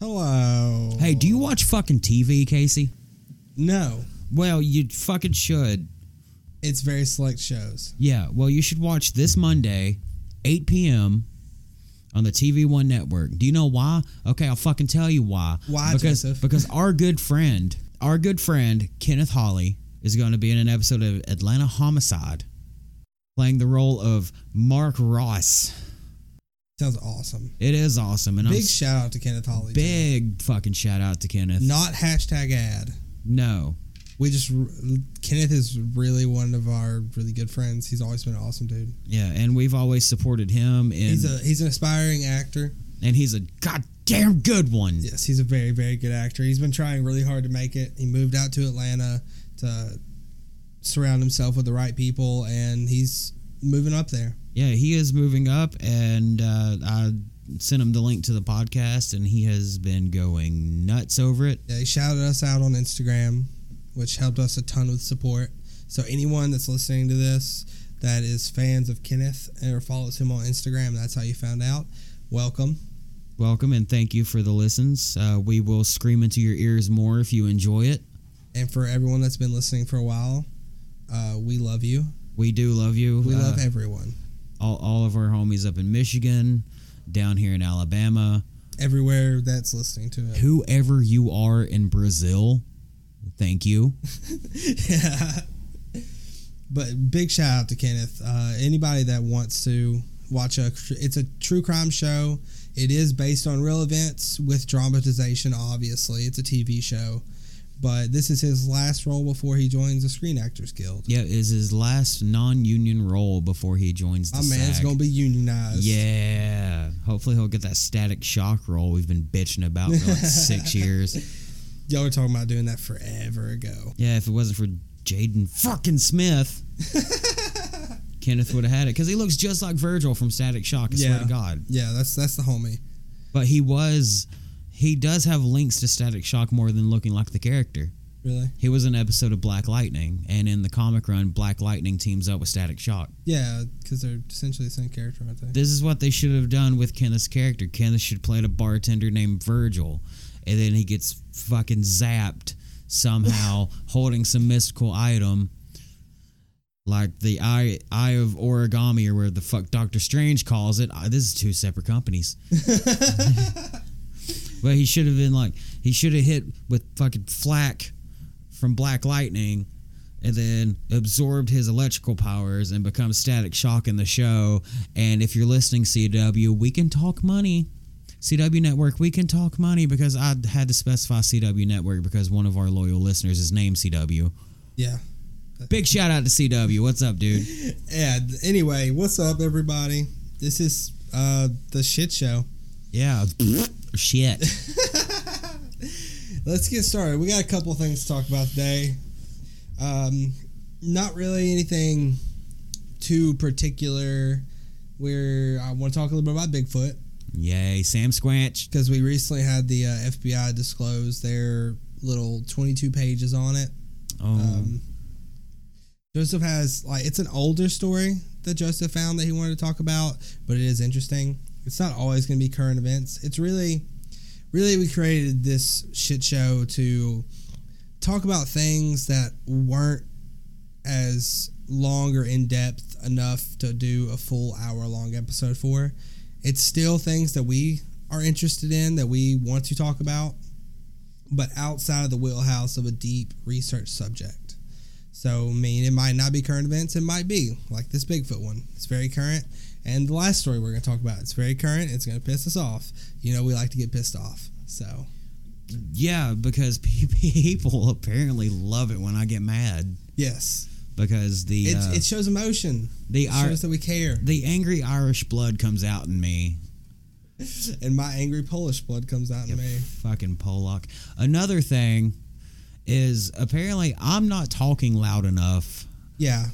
Hello. Hey, do you watch fucking TV, Casey? No, Well, you fucking should. it's very select shows. Yeah, well, you should watch this Monday, 8 p.m. on the TV One network. Do you know why? Okay, I'll fucking tell you why. Why, Because Joseph? because our good friend, our good friend Kenneth Hawley is going to be in an episode of Atlanta Homicide, playing the role of Mark Ross. Sounds awesome. It is awesome, and I'm Big shout out to Kenneth Holly. too. big fucking shout out to Kenneth. Not hashtag ad. no, We just Kenneth is really one of our really good friends. He's always been an awesome dude. yeah, and we've always supported him, and He's a he's an aspiring actor. and he's a goddamn good one. Yes, he's a very very good actor. He's been trying really hard to make it. He moved out to Atlanta to surround himself with the right people, and he's moving up there. Yeah, he is moving up, and uh, I sent him the link to the podcast, and he has been going nuts over it. Yeah, he shouted us out on Instagram, which helped us a ton with support. So anyone that's listening to this that is fans of Kenneth or follows him on Instagram, that's how you found out. Welcome. Welcome and thank you for the listens. Uh, we will scream into your ears more if you enjoy it. And for everyone that's been listening for a while, uh, we love you. We do love you. We Uh, love everyone. All, all of our homies up in Michigan, down here in Alabama, Everywhere that's listening to it. whoever you are in Brazil. Thank you. yeah. But big shout out to Kenneth. Uh, anybody that wants to watch a, it's a true crime show. It is based on real events with dramatization. Obviously, it's a TV show, but this is his last role before he joins the Screen Actors Guild. Yeah, is his last non-union role before he joins the My man's SAG. gonna be unionized. Yeah, hopefully he'll get that static shock role we've been bitching about for like six years. y'all were talking about doing that forever ago. Yeah, if it wasn't for Jaden fucking Smith, Kenneth would have had it because he looks just like Virgil from Static Shock. I swear Yeah. to God. Yeah, that's that's the homie. But he was, he does have links to Static Shock more than looking like the character. Really? He was an episode of Black Lightning, and in the comic run, Black Lightning teams up with Static Shock. Yeah, because they're essentially the same character, aren't they? This is what they should have done with Kenneth's character. Kenneth should play a bartender named Virgil, and then he gets fucking zapped somehow holding some mystical item like the eye eye of origami or where the fuck Doctor Strange calls it. This is two separate companies. but he should have been like he should have hit with fucking flack from Black Lightning and then absorbed his electrical powers and become static shock in the show. And if you're listening, CW, we can talk money. CW Network, we can talk money because I had to specify CW Network because one of our loyal listeners is named CW. yeah. Big shout out to CW. What's up, dude? Yeah. Anyway, what's up, everybody? This is uh the shit show. Yeah. Shit. Let's get started. We got a couple things to talk about today. Um, not really anything too particular. Where I want to talk a little bit about Bigfoot Yay, Sam Squanch. because we recently had the uh, FBI disclose their little 22 pages on it. Oh, Um, Joseph has like it's an older story that Joseph found that he wanted to talk about, but it is interesting. It's not always going to be current events. It's really, really we created this shit show to talk about things that weren't as long or in depth enough to do a full hour long episode for. It's still things that we are interested in that we want to talk about, but outside of the wheelhouse of a deep research subject. So, I mean, it might not be current events, it might be like this Bigfoot one. It's very current. And the last story we're going to talk about, it's very current. It's going to piss us off. You know, we like to get pissed off. So, yeah, because people apparently love it when I get mad yes, because the it, uh, it shows emotion. the It shows that we care. the angry Irish blood comes out in me. And my angry Polish blood comes out in me. Fucking Pollock. Another thing is apparently I'm not talking loud enough. Yeah.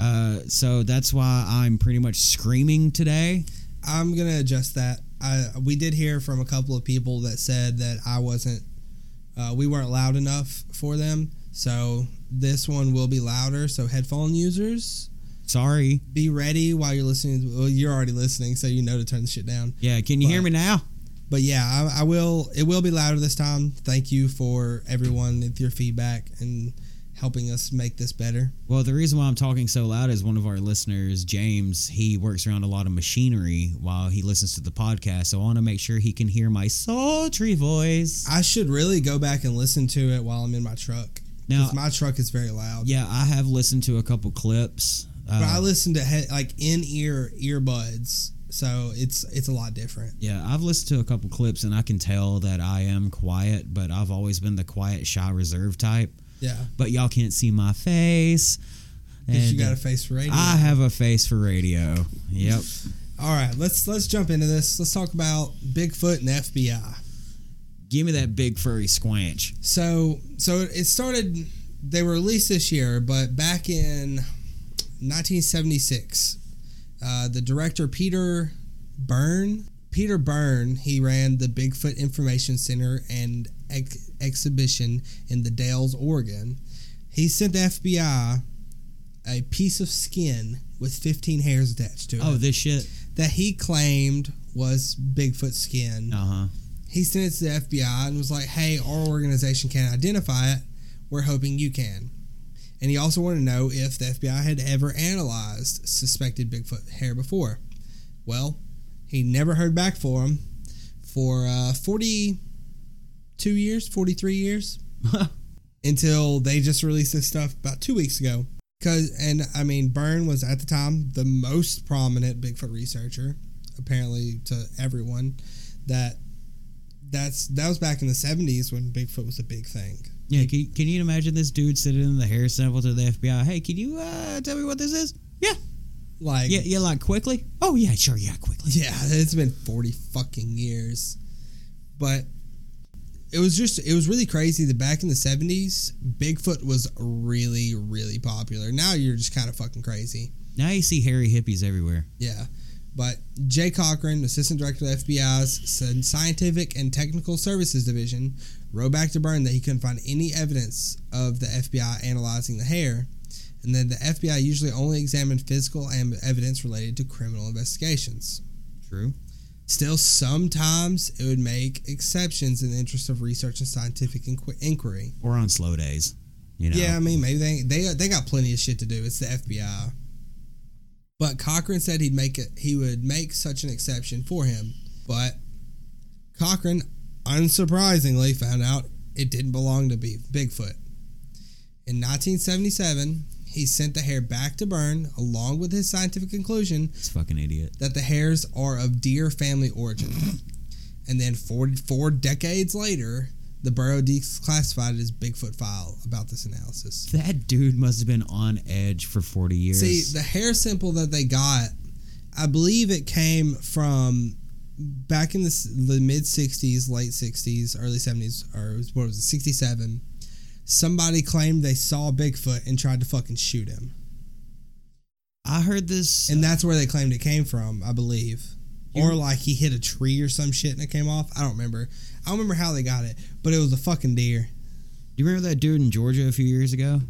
Uh, so that's why I'm pretty much screaming today. I'm gonna adjust that. I we did hear from a couple of people that said that I wasn't, uh, we weren't loud enough for them. So this one will be louder. So headphone users, Sorry. be ready while you're listening. Well, you're already listening, so you know to turn the shit down. Yeah, can you hear me now? But yeah, I, I will. It will be louder this time. Thank you for everyone with your feedback and helping us make this better. Well, the reason why I'm talking so loud is one of our listeners, James, he works around a lot of machinery while he listens to the podcast. So I want to make sure he can hear my sultry voice. I should really go back and listen to it while I'm in my truck. Now- my truck is very loud. Yeah, I have listened to a couple clips. Uh, But I listen to he- like in ear earbuds, so it's it's a lot different. yeah, I've listened to a couple clips and I can tell that I am quiet, but I've always been the quiet, shy, reserved type. Yeah, But y'all can't see my face. because you got a face for radio. I have a face for radio. Yep. All right, let's let's jump into this. Let's talk about Bigfoot and FBI. Give me that big furry squanch. So so it started. They were released this year, but back in 1976, uh, the director Peter Byrne. Peter Byrne, he ran the Bigfoot Information Center and ex- exhibition in the Dalles, Oregon. He sent the FBI a piece of skin with 15 hairs attached to it Oh, this shit. that he claimed was Bigfoot skin Uh huh. he sent it to the FBI and was like, "Hey, our organization can't identify it. We're hoping you can." And he also wanted to know if the FBI had ever analyzed suspected Bigfoot hair before. Well, he never heard back for him for uh, forty-two years, forty-three years, until they just released this stuff about two weeks ago. Cause and I mean, Byrne was at the time the most prominent Bigfoot researcher, apparently to everyone. That that's that was back in the seventies when Bigfoot was a big thing. Yeah, can, can you imagine this dude sitting in the hair sample to the FBI? Hey, can you uh, tell me what this is? Yeah, Like yeah, yeah, like quickly. Oh yeah, sure, yeah, quickly. Yeah, it's been 40 fucking years. But it was just it was really crazy that back in the 70s, Bigfoot was really really popular. Now you're just kind of fucking crazy. Now you see hairy hippies everywhere. Yeah. But Jay Cochran, assistant director of the FBI's Scientific and Technical Services Division, wrote back to Byrne that he couldn't find any evidence of the FBI analyzing the hair, and that the FBI usually only examined physical and evidence related to criminal investigations. True. Still, sometimes it would make exceptions in the interest of research and scientific inqu- inquiry. Or on slow days. You know. Yeah, I mean, maybe they, they they got plenty of shit to do. It's the FBI. But Cochran said he'd make it. He would make such an exception for him. But Cochran, unsurprisingly, found out it didn't belong to be Bigfoot. In 1977, he sent the hair back to Byrne along with his scientific conclusion This fucking idiot. that the hairs are of deer family origin. and then four, four decades later, the Bureau declassified as Bigfoot file about this analysis. That dude must have been on edge for 40 years. See, the hair sample that they got, I believe it came from back in the, the mid 60s, late 60s, early 70s, or what was it, 67. Somebody claimed they saw Bigfoot and tried to fucking shoot him. I heard this. And that's where they claimed it came from, I believe. You- or like he hit a tree or some shit and it came off. I don't remember. I don't remember how they got it, but it was a fucking deer. Do you remember that dude in Georgia a few years ago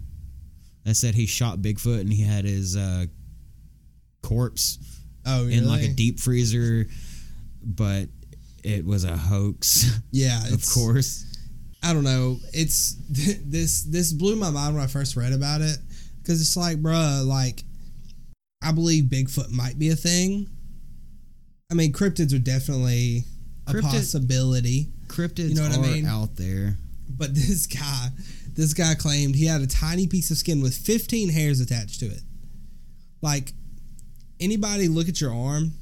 that said he shot Bigfoot and he had his uh, corpse Oh, in like a deep freezer, but it was a hoax, Yeah, of course. I don't know. It's this this blew my mind when I first read about it because it's like, bruh, like I believe Bigfoot might be a thing. I mean, cryptids are definitely a Cryptid- possibility, Cryptids You know what I are mean? out there. but this guy, this guy claimed he had a tiny piece of skin with 15 hairs attached to it. Like anybody look at your arm,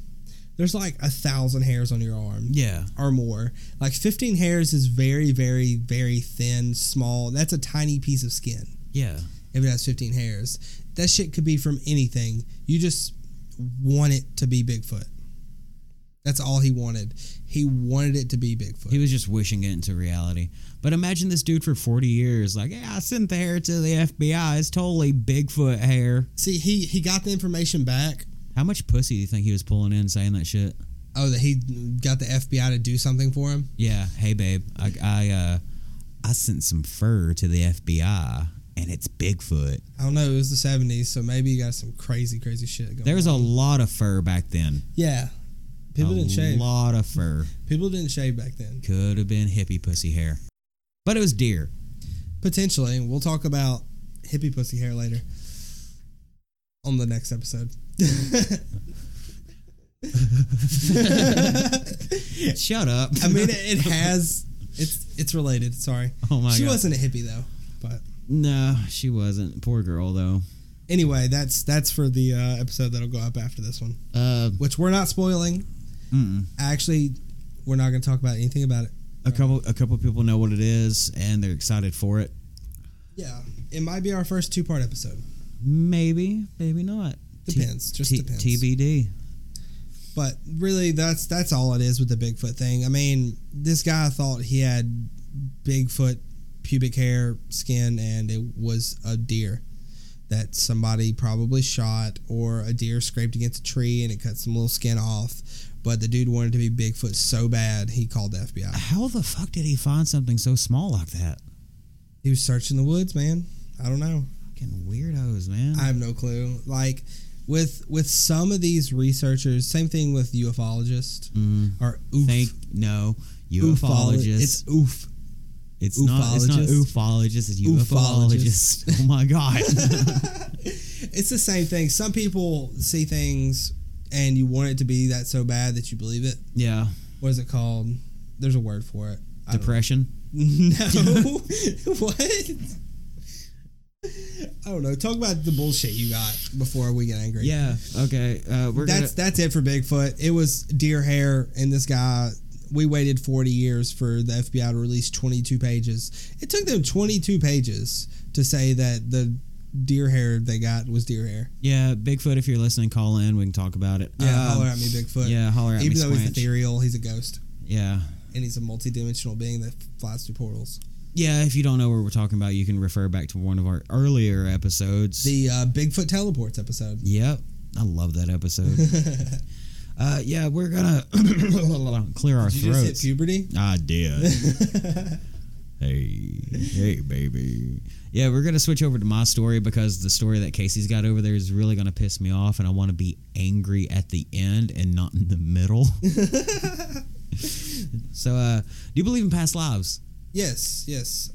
there's like a thousand hairs on your arm Yeah. or more. Like 15 hairs is very, very, very thin, small. That's a tiny piece of skin Yeah. if it has 15 hairs. That shit could be from anything. You just want it to be Bigfoot. That's all he wanted. He wanted it to be Bigfoot. He was just wishing it into reality. But imagine this dude for 40 years, like, yeah, I sent the hair to the FBI. It's totally Bigfoot hair. See, he he got the information back. How much pussy do you think he was pulling in saying that shit? Oh, that he got the FBI to do something for him. Yeah. Hey, babe, I, I, uh, I sent some fur to the FBI and it's Bigfoot. I don't know. It was the 70s, so maybe he got some crazy, crazy shit going. There was a lot of fur back then. yeah, People a didn't shave. A lot of fur. People didn't shave back then. Could have been hippie pussy hair, but it was deer. Potentially, we'll talk about hippie pussy hair later on the next episode. Shut up. I mean, it, it has. It's it's related. Sorry, oh my she god. wasn't a hippie though. But No, she wasn't. Poor girl though. anyway, that's that's for the uh, episode that'll go up after this one, Uh, which we're not spoiling. Mm-mm. Actually, we're not going to talk about anything about it. a couple a couple people know what it is and they're excited for it. Yeah, it might be our first two part episode. Maybe, maybe not. T- Depends, just T- depends. TBD. But really, that's that's all it is with the Bigfoot thing. I mean, this guy thought he had Bigfoot pubic hair, skin, and it was a deer that somebody probably shot, or a deer scraped against a tree and it cut some little skin off. But the dude wanted to be Bigfoot so bad, he called the FBI. How the fuck did he find something so small like that? He was searching the woods, man. I don't know. Fucking weirdos, man. I have no clue. Like with with some of these researchers, same thing with ufologists mm, or oof. think no Ufolo- ufologists. It's oof. It's not. It's not Ufologist. ufologist. It's Ufologist. ufologist. Oh my god. it's the same thing. Some people see things and you want it to be that so bad that you believe it. yeah. What is it called? There's a word for it. I Depression. No. what? I don't know. Talk about the bullshit you got before we get angry. Yeah. Okay. Uh, we're that's gonna. that's it for Bigfoot. It was deer hair, and this guy. We waited 40 years for the FBI to release 22 pages. It took them 22 pages to say that the deer hair they got was deer hair. Yeah, Bigfoot. If you're listening, call in. We can talk about it. Yeah, Um, holler at me, Bigfoot. Yeah, holler at Even me. though he's ethereal, he's a ghost, Yeah. and he's a multi-dimensional being that flies through portals. Yeah, if you don't know what we're talking about, you can refer back to one of our earlier episodes. The uh, Bigfoot teleports episode. yep, I love that episode. uh, yeah, we're gonna clear our Did you just hit throats. puberty? I did. hey, hey, baby. Yeah, we're gonna switch over to my story because the story that Casey's got over there is really gonna piss me off, and I want to be angry at the end and not in the middle. so, uh, do you believe in past lives? Yes, yes.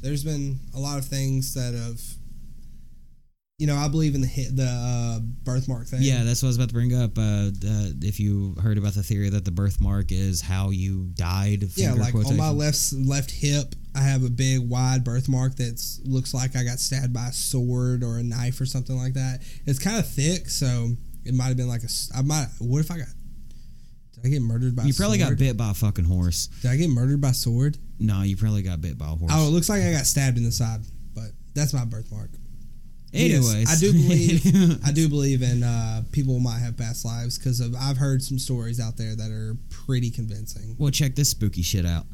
There's been a lot of things that have, you know, I believe in the hit, the uh, birthmark thing. Yeah, that's what I was about to bring up. Uh, uh, if you heard about the theory that the birthmark is how you died, yeah. Like on my left left hip, I have a big wide birthmark that looks like I got stabbed by a sword or a knife or something like that. It's kind of thick, so it might have been like a. I might. What if I got? Did I get murdered by? You probably got bit by a fucking horse. Did I get murdered by sword? No, you probably got bit by a horse. Oh, it looks like I got stabbed in the side, but that's my birthmark. Yes, I do believe I do believe in uh, people might have past lives because I've heard some stories out there that are pretty convincing. Well, check this spooky shit out.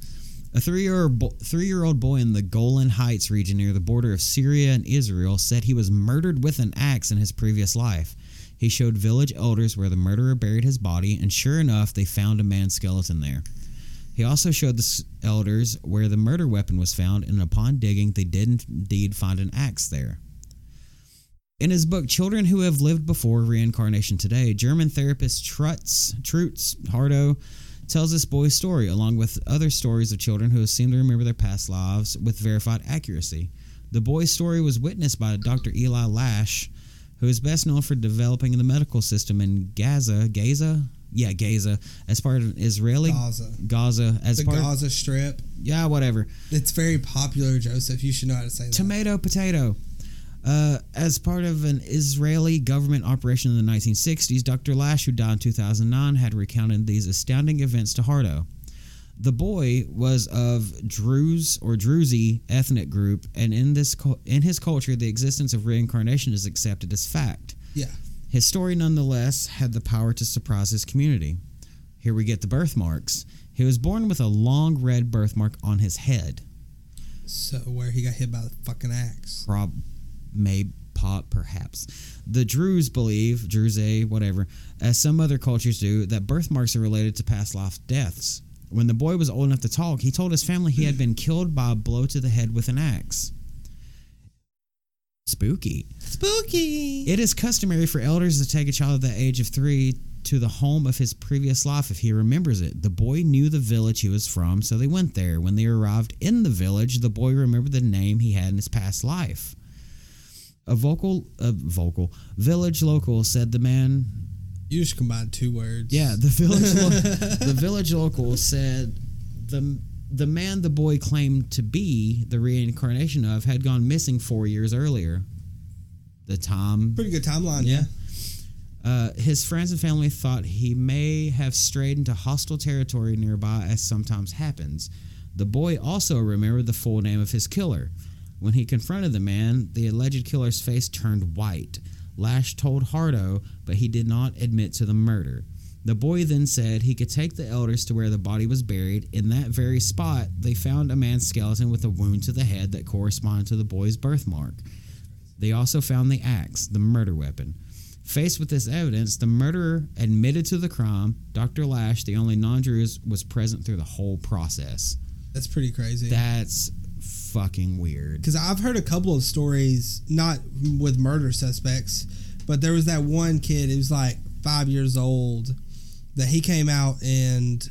A three-year bo- three-year-old boy in the Golan Heights region near the border of Syria and Israel said he was murdered with an axe in his previous life. He showed village elders where the murderer buried his body, and sure enough, they found a man's skeleton there. He also showed the elders where the murder weapon was found, and upon digging, they did indeed find an axe there. In his book Children Who Have Lived Before Reincarnation Today, German therapist Trutz, Trutz Hardo tells this boy's story, along with other stories of children who seem to remember their past lives with verified accuracy. The boy's story was witnessed by Dr. Eli Lasch, who is best known for developing the medical system in Gaza, Gaza, yeah, Gaza, as part of an Israeli Gaza, Gaza, as the part, Gaza Strip. yeah, whatever. It's very popular, Joseph. You should know how to say that. Tomato, potato. Uh, as part of an Israeli government operation in the 1960s, Dr. Lasch, who died in 2009, had recounted these astounding events to Hardo. The boy was of Druze or Druzy ethnic group, and in this in his culture, the existence of reincarnation is accepted as fact. Yeah. His story, nonetheless, had the power to surprise his community. Here we get the birthmarks. He was born with a long red birthmark on his head. So where he got hit by the fucking axe. prob may pop perhaps the druze believe druze whatever as some other cultures do that birthmarks are related to past life deaths when the boy was old enough to talk he told his family he had been killed by a blow to the head with an axe spooky Spooky. it is customary for elders to take a child at the age of three to the home of his previous life if he remembers it. The boy knew the village he was from, so they went there. When they arrived in the village, the boy remembered the name he had in his past life. A vocal, a vocal village local said the man. You just combined two words. Yeah, the village, lo- the village local said the the man the boy claimed to be the reincarnation of had gone missing four years earlier. The time Pretty good timeline. Yeah. Yeah. Uh, his friends and family thought he may have strayed into hostile territory nearby, as sometimes happens. The boy also remembered the full name of his killer. When he confronted the man, the alleged killer's face turned white. Lasch told Hardo, but he did not admit to the murder. The boy then said he could take the elders to where the body was buried. In that very spot, they found a man's skeleton with a wound to the head that corresponded to the boy's birthmark. They also found the axe, the murder weapon. Faced with this evidence, the murderer admitted to the crime. Dr. Lasch, the only non Druze, was present through the whole process. That's pretty crazy. That's fucking weird. Because I've heard a couple of stories, not with murder suspects, but there was that one kid. He was like five years old. That he came out and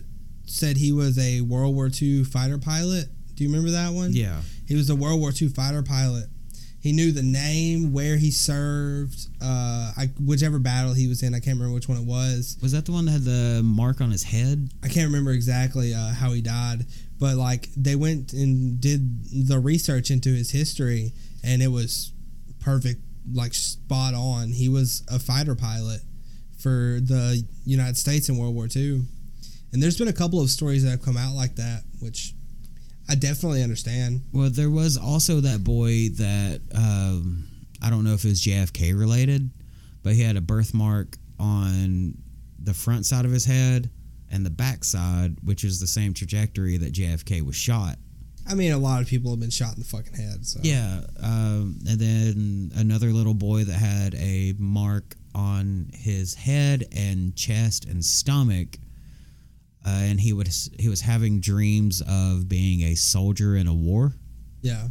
said he was a World War II fighter pilot. Do you remember that one? Yeah. He was a World War II fighter pilot. He knew the name, where he served, uh, I, whichever battle he was in. I can't remember which one it was. Was that the one that had the mark on his head? I can't remember exactly uh, how he died, but like they went and did the research into his history, and it was perfect, like spot on. He was a fighter pilot for the United States in World War II, and there's been a couple of stories that have come out like that, which I definitely understand. Well, there was also that boy that um, I don't know if it was JFK related, but he had a birthmark on the front side of his head and the back side, which is the same trajectory that JFK was shot. I mean, a lot of people have been shot in the fucking head. So Yeah, um, and then another little boy that had a mark on his head and chest and stomach, uh, and he would he was having dreams of being a soldier in a war. yeah,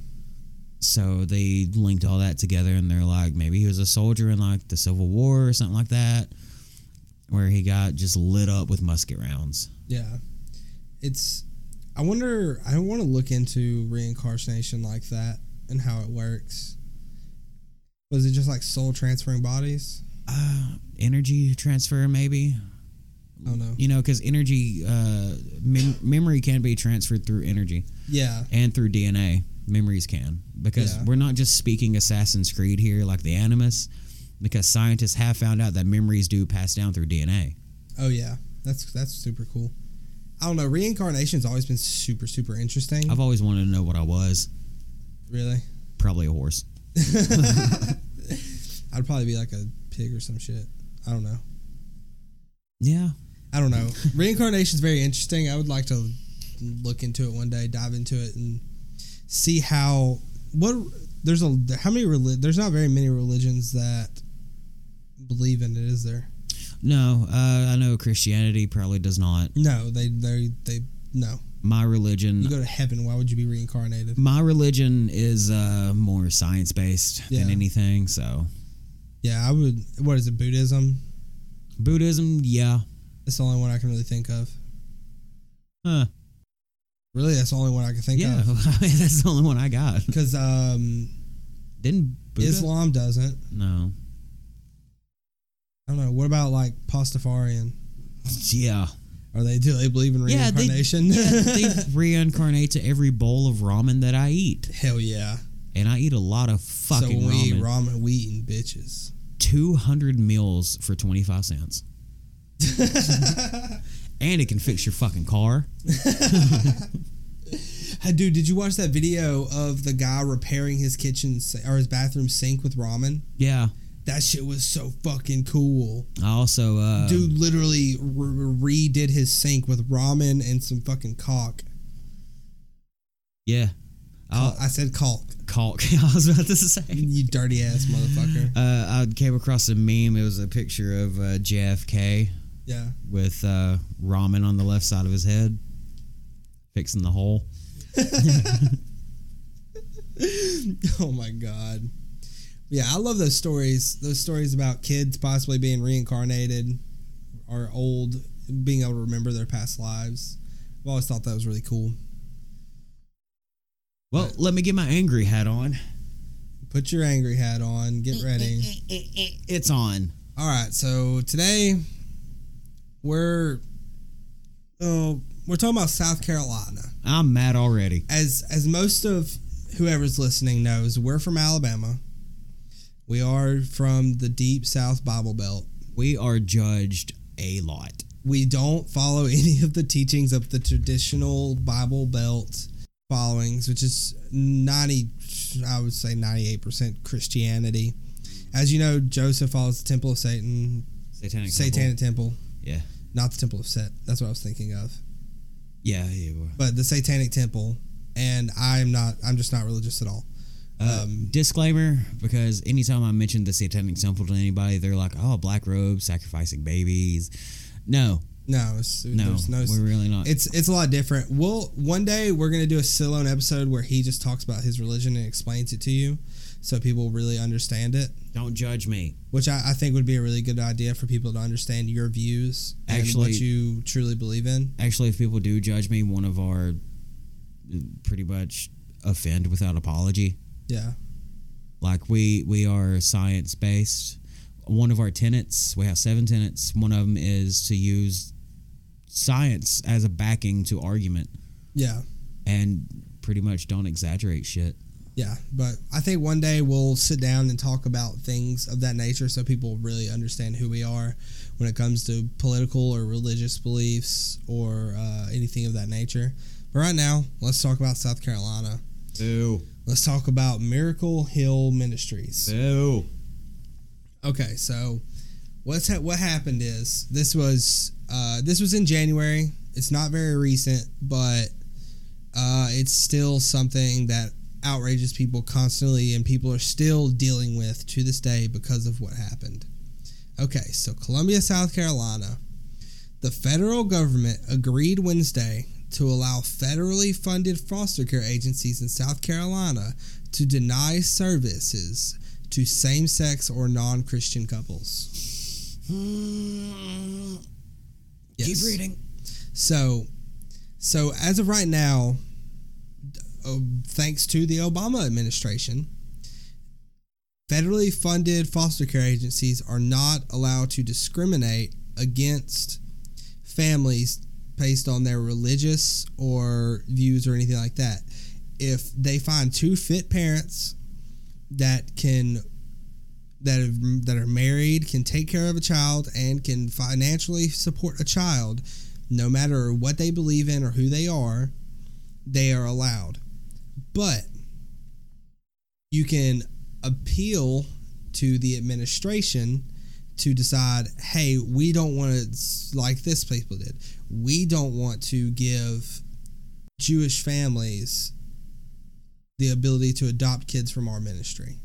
So they linked all that together, and they're like, maybe he was a soldier in like the Civil War or something like that, where he got just lit up with musket rounds. yeah. It's. I wonder. I want to look into reincarnation like that and how it works. Was it just like soul transferring bodies? Uh, energy transfer, maybe. I don't know. You know, because energy, uh, mem- memory can be transferred through energy Yeah, and through DNA. Memories can because Yeah. we're not just speaking Assassin's Creed here, like the Animus. Because scientists have found out that memories do pass down through DNA. Oh yeah, that's that's super cool. I don't know. Reincarnation's always been super super interesting. I've always wanted to know what I was. really, Probably a horse. I'd probably be like a pig or some shit. I don't know. Yeah, I don't know. Reincarnation is very interesting. I would like to look into it one day, dive into it, and see how what there's a how many there's not very many religions that believe in it, is there? No, uh, I know Christianity probably does not. No, they they they no. My religion, You go to heaven. Why would you be reincarnated? my religion is uh, more science based than anything. So Yeah, I would. What is it? Buddhism. Buddhism, yeah, That's the only one I can really think of. huh? Really, that's the only one I can think Yeah, of. that's the only one I got. Because um, Didn't Buddha? Islam doesn't. No. I don't know. What about like Pastafarian? Yeah. Are they do they believe in Yeah, they- reincarnation? Yeah, they reincarnate to every bowl of ramen that I eat, Hell yeah. and I eat a lot of So fucking when we ramen. ramen, we eating bitches. Two hundred meals for twenty five cents, and it can fix your fucking car. Hey, dude, did you watch that video of the guy repairing his kitchen or his bathroom sink with ramen? Yeah. That shit was so fucking cool. I also, uh, Dude literally re- redid his sink with ramen and some fucking caulk. yeah. I'll, I said caulk. caulk. I was about to say. You dirty ass motherfucker. Uh, I came across a meme. It was a picture of uh, JFK Yeah. with uh, ramen on the left side of his head, fixing the hole. oh my god. Yeah, I love those stories. Those stories about kids possibly being reincarnated or old being able to remember their past lives. I've always thought that was really cool. Well, let me get my angry hat on. Put your angry hat on. Get ready. It's on. All right, so today we're oh we're talking about South Carolina. I'm mad already. As as most of whoever's listening knows, we're from Alabama. We are from the deep South Bible Belt. We are judged a lot. We don't follow any of the teachings of the traditional Bible Belt followings, which is 90 I would say 98% Christianity. As you know, Joseph follows the Temple of Satan, Satanic. Satanic Temple, Yeah. Not the Temple of Set. That's what I was thinking of. Yeah. yeah. But the Satanic Temple, and I'm not. I'm just not religious at all. Uh, Um, disclaimer because anytime I mention the Satanic Temple to anybody, they're like, oh, black robes, sacrificing babies. No, No, it's, no, there's no. we're really not. It's it's a lot different. We'll one day we're gonna do a Silone episode where he just talks about his religion and explains it to you, so people really understand it. Don't judge me. Which I, I think would be a really good idea for people to understand your views and what you truly believe in. Actually, if people do judge me, one of our uh, pretty much offend without apology. Yeah, Like we we are science based. One of our tenets, we have seven tenets. One of them is to use science as a backing to argument yeah, and pretty much don't exaggerate shit. Yeah. But I think one day we'll sit down and talk about things of that nature, so people really understand who we are when it comes to political or religious beliefs or uh, anything of that nature. But right now, let's talk about South Carolina. Boo. Let's talk about Miracle Hill Ministries. Boo. Okay, so what's ha- what happened is this was uh, this was in January. It's not very recent, but uh, it's still something that outrages people constantly, and people are still dealing with to this day because of what happened. Okay, so Columbia, South Carolina, the federal government agreed Wednesday to allow federally funded foster care agencies in South Carolina to deny services to same sex or non Christian couples. Mm, yes. Keep reading. So, so as of right now, thanks to the Obama administration, federally funded foster care agencies are not allowed to discriminate against families based on their religious or views or anything like that. If they find two fit parents that can that have, that are married can take care of a child and can financially support a child no matter what they believe in or who they are they are allowed but you can appeal to the administration to decide hey we don't want to like this people did we don't want to give jewish families the ability to adopt kids from our ministry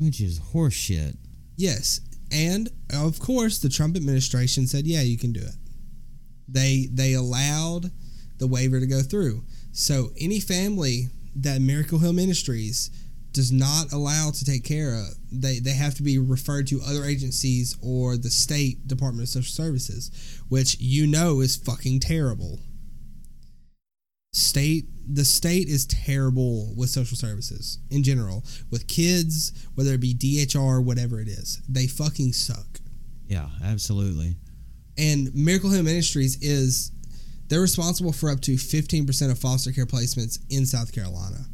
Which is horseshit. Yes, and of course the Trump administration said, "Yeah, you can do it." They they allowed the waiver to go through. So any family that Miracle Hill Ministries does not allow to take care of, they they have to be referred to other agencies or the state Department of Social Services, which you know is fucking terrible. State the state is terrible with social services in general with kids whether it be DHR whatever it is they fucking suck Yeah, absolutely. and Miracle Hill Ministries is they're responsible for up to 15% of foster care placements in South Carolina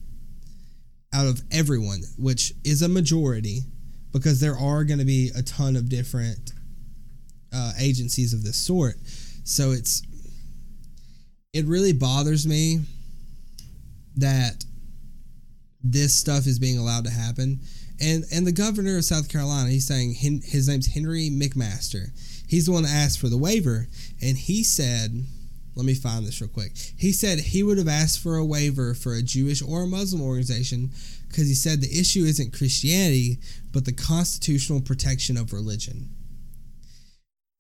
out of everyone which is a majority because there are going to be a ton of different uh, agencies of this sort. So it's it really bothers me that this stuff is being allowed to happen. And and the governor of South Carolina he's saying his name's Henry McMaster. He's the one that asked for the waiver and he said let me find this real quick he said he would have asked for a waiver for a Jewish or a Muslim organization because he said the issue isn't Christianity but the constitutional protection of religion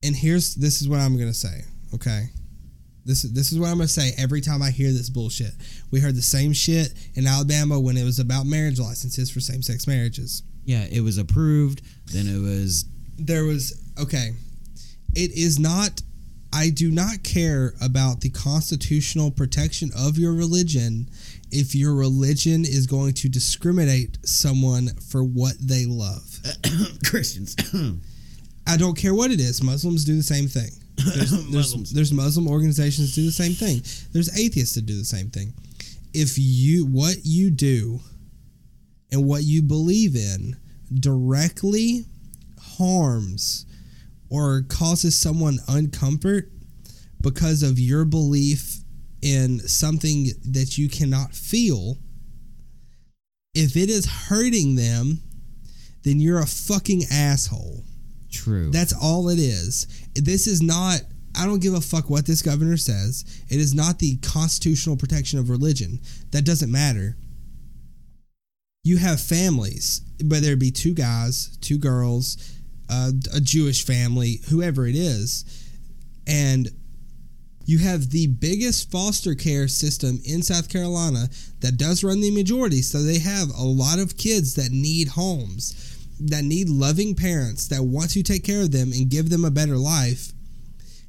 and here's this is what I'm gonna say okay this is this is what I'm gonna say every time I hear this bullshit. We heard the same shit in Alabama when it was about marriage licenses for same sex marriages. Yeah, it was approved. Then it was There was okay. it is not I do not care about the constitutional protection of your religion if your religion is going to discriminate someone for what they love. Christians. I don't care what it is. Muslims do the same thing. There's, there's, Muslims. there's Muslim organizations do the same thing. There's atheists that do the same thing. If you what you do and what you believe in directly harms or causes someone uncomfort because of your belief in something that you cannot feel, if it is hurting them, then you're a fucking asshole. True. That's all it is. This is not. I don't give a fuck what this governor says. It is not the constitutional protection of religion. That doesn't matter. You have families, whether it be two guys, two girls, uh, a Jewish family, whoever it is, and you have the biggest foster care system in South Carolina that does run the majority. So they have a lot of kids that need homes, that need loving parents that want to take care of them and give them a better life.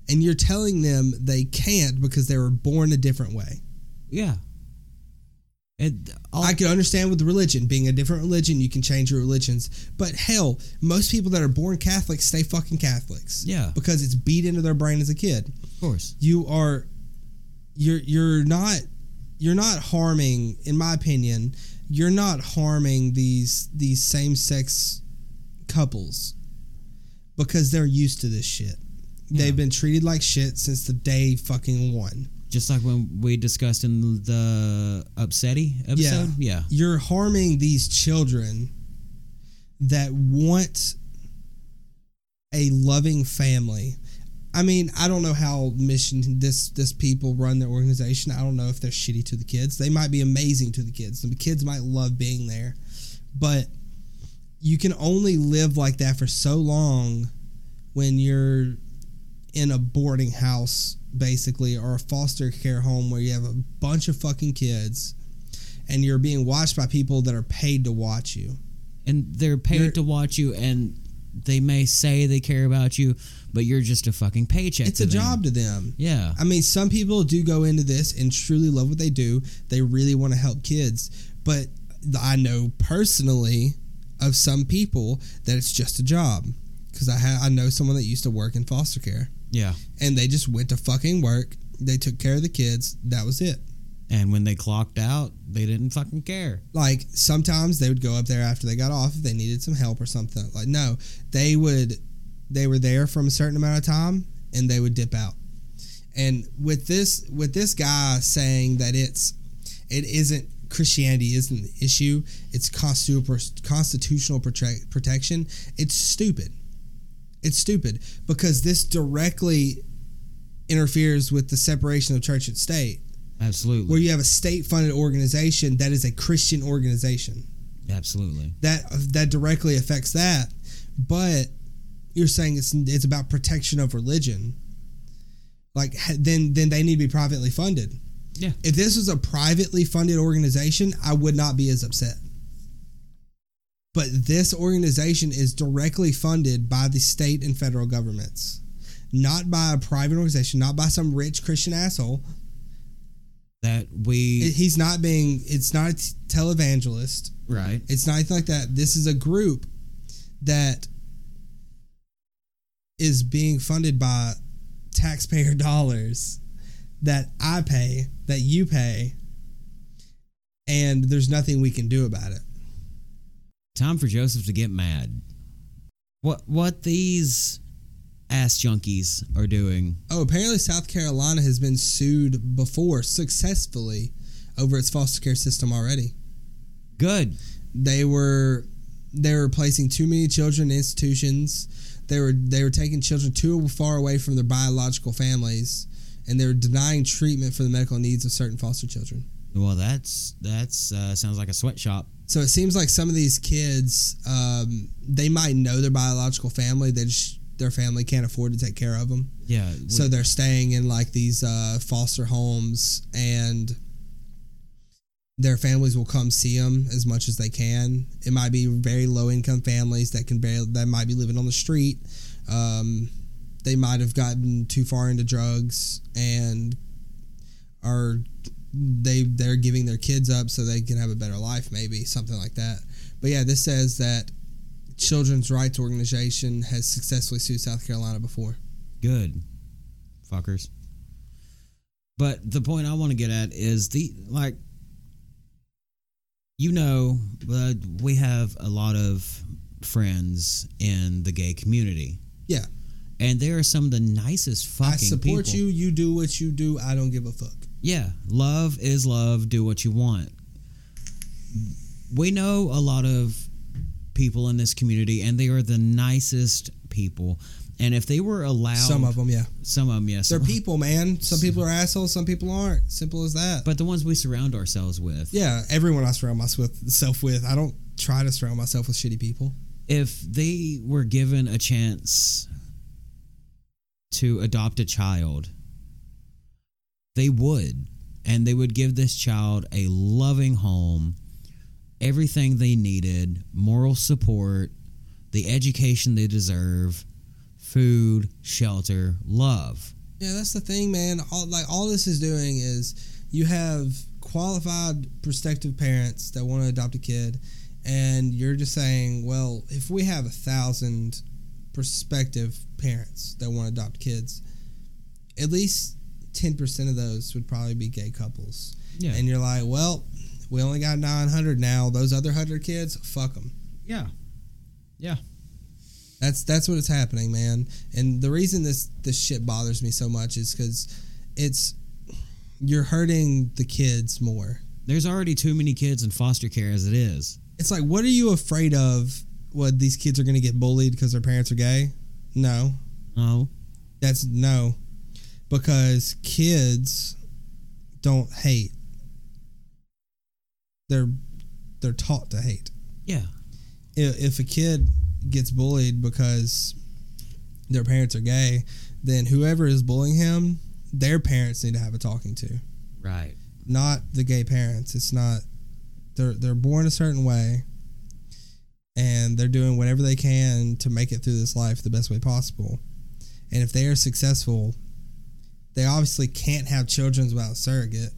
And you're telling them they can't because they were born a different way. yeah. And all, I can understand with religion being a different religion, you can change your religions. But hell, most people that are born Catholics stay fucking Catholics. Yeah. Because it's beat into their brain as a kid. of course. you are you're you're not you're not harming in my opinion you're not harming these these same sex couples because they're used to this shit Yeah. they've been treated like shit since the day fucking one Just like when we discussed in the Upsetti episode. Yeah. you're harming these children that want a loving family. I mean, I don't know how mission this this people run their organization. I don't know if they're shitty to the kids. They might be amazing to the kids. The kids might love being there. But you can only live like that for so long when you're in a boarding house basically or a foster care home where you have a bunch of fucking kids and you're being watched by people that are paid to watch you. And they're paid You're- to watch you, and they may say they care about you, but you're just a fucking paycheck. It's a them. job to them. Yeah. I mean, some people do go into this and truly love what they do. They really want to help kids. But I know personally of some people that it's just a job. Because I, ha- I know someone that used to work in foster care. Yeah. And they just went to fucking work. They took care of the kids. That was it. And when they clocked out, they didn't fucking care. Like sometimes they would go up there after they got off if they needed some help or something. Like no, they would they were there from a certain amount of time and they would dip out. And with this with this guy saying that it's it isn't Christianity isn't the issue, it's constitutional constitutional protection. It's stupid. It's stupid because this directly interferes with the separation of church and state Absolutely. where you have a state funded organization that is a Christian organization. Absolutely. That that directly affects that. But you're saying it's it's about protection of religion. Like then then they need to be privately funded. Yeah. If this was a privately funded organization, I would not be as upset. But this organization is directly funded by the state and federal governments, not by a private organization, not by some rich Christian asshole That we. He's not being it's not a televangelist right. it's not anything like that this is a group that is being funded by taxpayer dollars that i pay that you pay and there's nothing we can do about it Time for Joseph to get mad. What what these ass junkies are doing? oh apparently south carolina has been sued before successfully over its foster care system already Good. they were they were placing too many children in institutions. They were they were taking children too far away from their biological families, and they were denying treatment for the medical needs of certain foster children. Well, that's that's uh, sounds like a sweatshop. So it seems like some of these kids, um, they might know their biological family. They just their family can't afford to take care of them, Yeah. so they're staying in like these uh, foster homes, and their families will come see them as much as they can. It might be very low income families that can barely that might be living on the street, um, they might have gotten too far into drugs and are they they're giving their kids up so they can have a better life maybe something like that. But yeah this says that children's rights organization has successfully sued south carolina before. Good, fuckers. But the point I want to get at is the like, you know, uh, we have a lot of friends in the gay community, yeah. And they are some of the nicest fucking i support people. you. You do what you do. I don't give a fuck Yeah, love is love. Do what you want. We know a lot of people in this community, and they are the nicest people. And if they were allowed, some of them yeah. Some of them, yes, they're people man. Some people are assholes some people aren't. Simple as that. But the ones we surround ourselves with, yeah everyone i surround myself with i don't try to surround myself with shitty people. If they were given a chance to adopt a child, they would. And they would give this child a loving home, everything they needed, moral support, the education they deserve, food, shelter, love. Yeah, that's the thing, man. All like all this is doing is you have qualified prospective parents that want to adopt a kid, and you're just saying, well, if we have a thousand prospective parents that want to adopt kids, at least ten percent of those would probably be gay couples. Yeah. And you're like, well, we only got nine hundred now. Those other hundred kids, fuck them. yeah. Yeah. That's that's what is happening, man. And the reason this this shit bothers me so much is because it's you're hurting the kids more. There's already too many kids in foster care as it is. It's like, what are you afraid of? What these kids are going to get bullied because their parents are gay? No, No. that's no, because kids don't hate. They're they're taught to hate. Yeah. if, if a kid gets bullied because their parents are gay, then whoever is bullying him, their parents need to have a talking to, Right. not the gay parents. It's not they're they're born a certain way, and they're doing whatever they can to make it through this life the best way possible. And if they are successful, they obviously can't have children without a surrogate.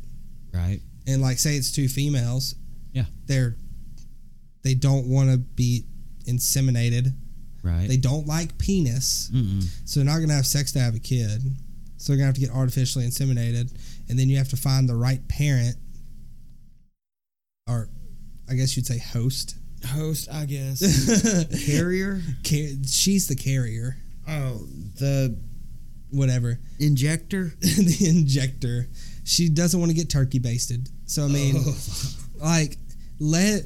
Right. And like, say it's two females, Yeah. they're they don't want to be inseminated. Right. They don't like penis, Mm-mm. so they're not going to have sex to have a kid. So they're going to have to get artificially inseminated, and then you have to find the right parent, or I guess you'd say host. Host, I guess. Car- Carrier. she's the carrier, Oh, the whatever. injector. the injector. She doesn't want to get turkey basted. So I mean, like, let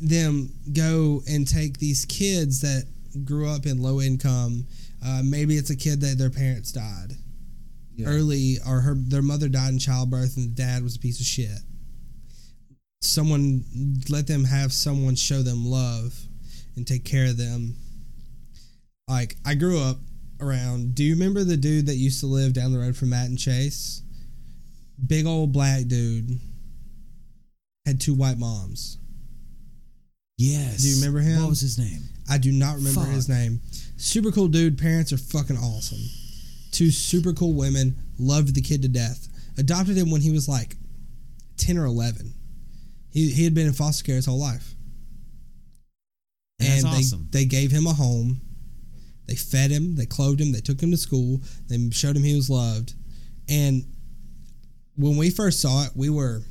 them go and take these kids that grew up in low income. Uh, maybe it's a kid that their parents died Yeah. early, or her their mother died in childbirth, and the dad was a piece of shit. Someone let them have someone show them love and take care of them. Like I grew up around. Do you remember the dude that used to live down the road from Matt and Chase? Big old black dude. Had two white moms. Yes. Do you remember him? What was his name? I do not remember Fuck. his name. Super cool dude. Parents are fucking awesome. Two super cool women. Loved the kid to death. Adopted him when he was like 10 or 11. He, he had been in foster care his whole life. That's and they, awesome. they gave him a home. They fed him. They clothed him. They took him to school. They showed him he was loved. And when we first saw it, we were.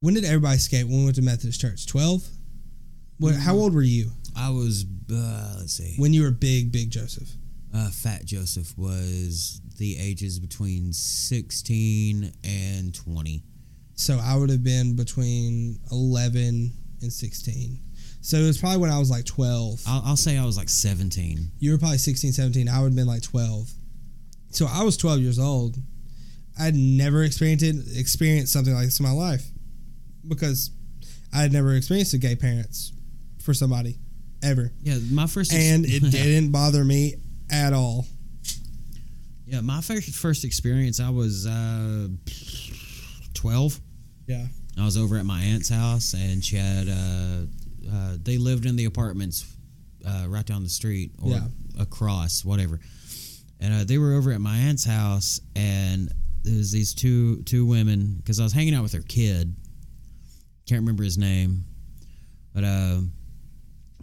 When did everybody escape? When we went to Methodist Church? 12? What, How old were you? I was. Uh, let's see. When you were big, big Joseph. Uh, Fat Joseph was the ages between sixteen and twenty. So I would have been between 11 and 16. So it was probably when I was like 12. I'll, I'll say I was like seventeen. You were probably 16, 17. I would have been like 12. So I was 12 years old. I'd never experienced it, experienced something like this in my life because I had never experienced a gay parents for somebody ever. Yeah, my first. ex- And it didn't bother me at all. yeah, my first first experience. I was uh, twelve. Yeah. I was over at my aunt's house, and she had. Uh, uh, they lived in the apartments uh, right down the street or Yeah. across, whatever. and uh, they were over at my aunt's house, and there was these two two women because I was hanging out with her kid. Can't remember his name, but uh,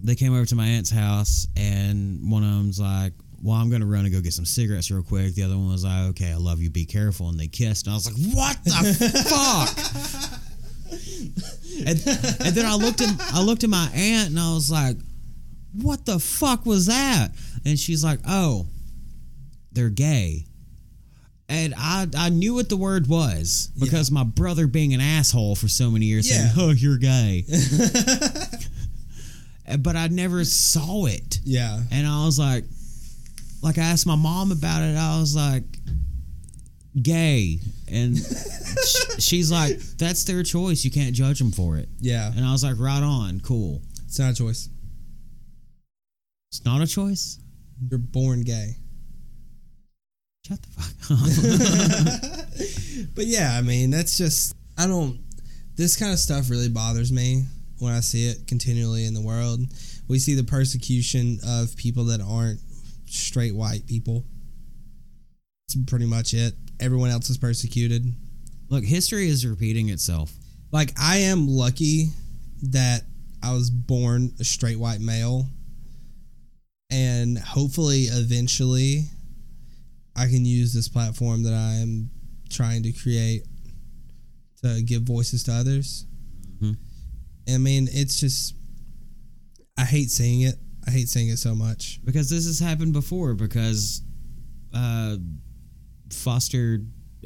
they came over to my aunt's house, and one of them's like, "Well, I'm gonna run and go get some cigarettes real quick." The other one was like, "Okay, I love you. Be careful." And they kissed, and I was like, "What the fuck?" And, and then I looked at I looked at my aunt, and I was like, "What the fuck was that?" And she's like, "Oh, they're gay." And I, I knew what the word was because my brother being an asshole for so many years saying, "Oh, you're gay," but I never saw it. Yeah. And I was like, like I asked my mom about it. I was like, gay, and sh- she's like, that's their choice. You can't judge them for it. Yeah. And I was like, right on, cool. It's not a choice. It's not a choice. You're born gay. Shut the fuck up. But yeah, I mean, that's just I don't this kind of stuff really bothers me when I see it continually in the world. We see the persecution of people that aren't straight white people. It's pretty much it. Everyone else is persecuted. Look, history is repeating itself. Like I am lucky that I was born a straight white male and hopefully eventually I can use this platform that I'm trying to create to give voices to others. Mhm. I mean, it's just I hate seeing it. I hate seeing it so much. Because this has happened before. Because uh, foster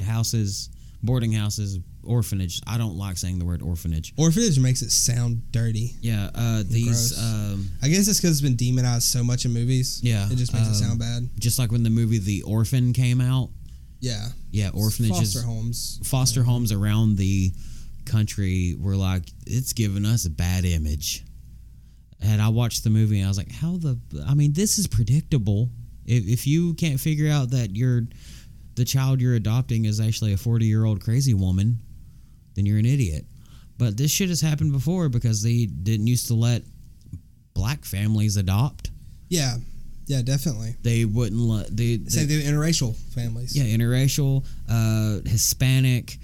houses, boarding houses, orphanage. I don't like saying the word orphanage. Orphanage makes it sound dirty. Yeah, uh, these um, I guess it's because it's been demonized so much in movies. Yeah, It just makes it um, sound bad. just like when the movie The Orphan came out. Yeah. Yeah, orphanages, Foster homes. foster homes around the country were like, it's giving us a bad image. And I watched the movie and I was like, how the, I mean, this is predictable. If, if you can't figure out that you're, the child you're adopting is actually a 40 year old crazy woman, then you're an idiot. But this shit has happened before because they didn't used to let black families adopt. Yeah. Yeah, definitely. They wouldn't let, they, they Same thing interracial families. yeah, interracial, uh, Hispanic.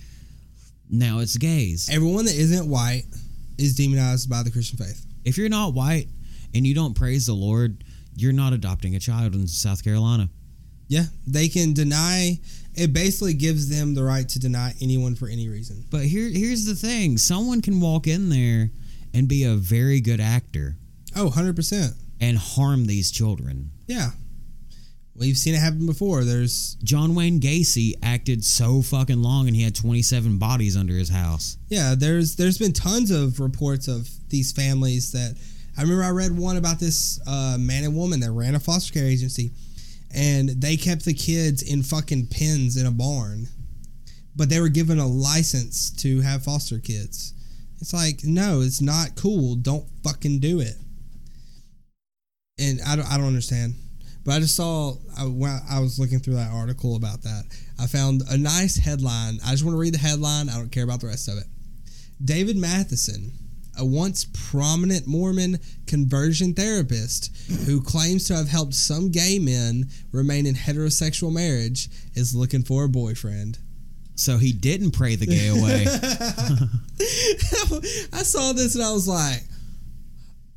Now it's gays. Everyone that isn't white is demonized by the Christian faith. If you're not white and you don't praise the Lord, you're not adopting a child in South Carolina. Yeah. They can deny it basically gives them the right to deny anyone for any reason. But here, here's the thing: someone can walk in there and be a very good actor Oh, 100%. and harm these children. Yeah. We've seen it happen before. There's John Wayne Gacy acted so fucking long, and he had 27 bodies under his house. yeah, there's there's been tons of reports of these families that I remember I read one about this uh, man and woman that ran a foster care agency and they kept the kids in fucking pens in a barn. But they were given a license to have foster kids. It's like, no, it's not cool. Don't fucking do it. And I don't, I don't understand. But I just saw, I, when I was looking through that article about that, I found a nice headline. I just want to read the headline. I don't care about the rest of it. David Matheson, a once prominent Mormon conversion therapist who claims to have helped some gay men remain in heterosexual marriage, is looking for a boyfriend. So he didn't pray the gay away. I saw this and I was like,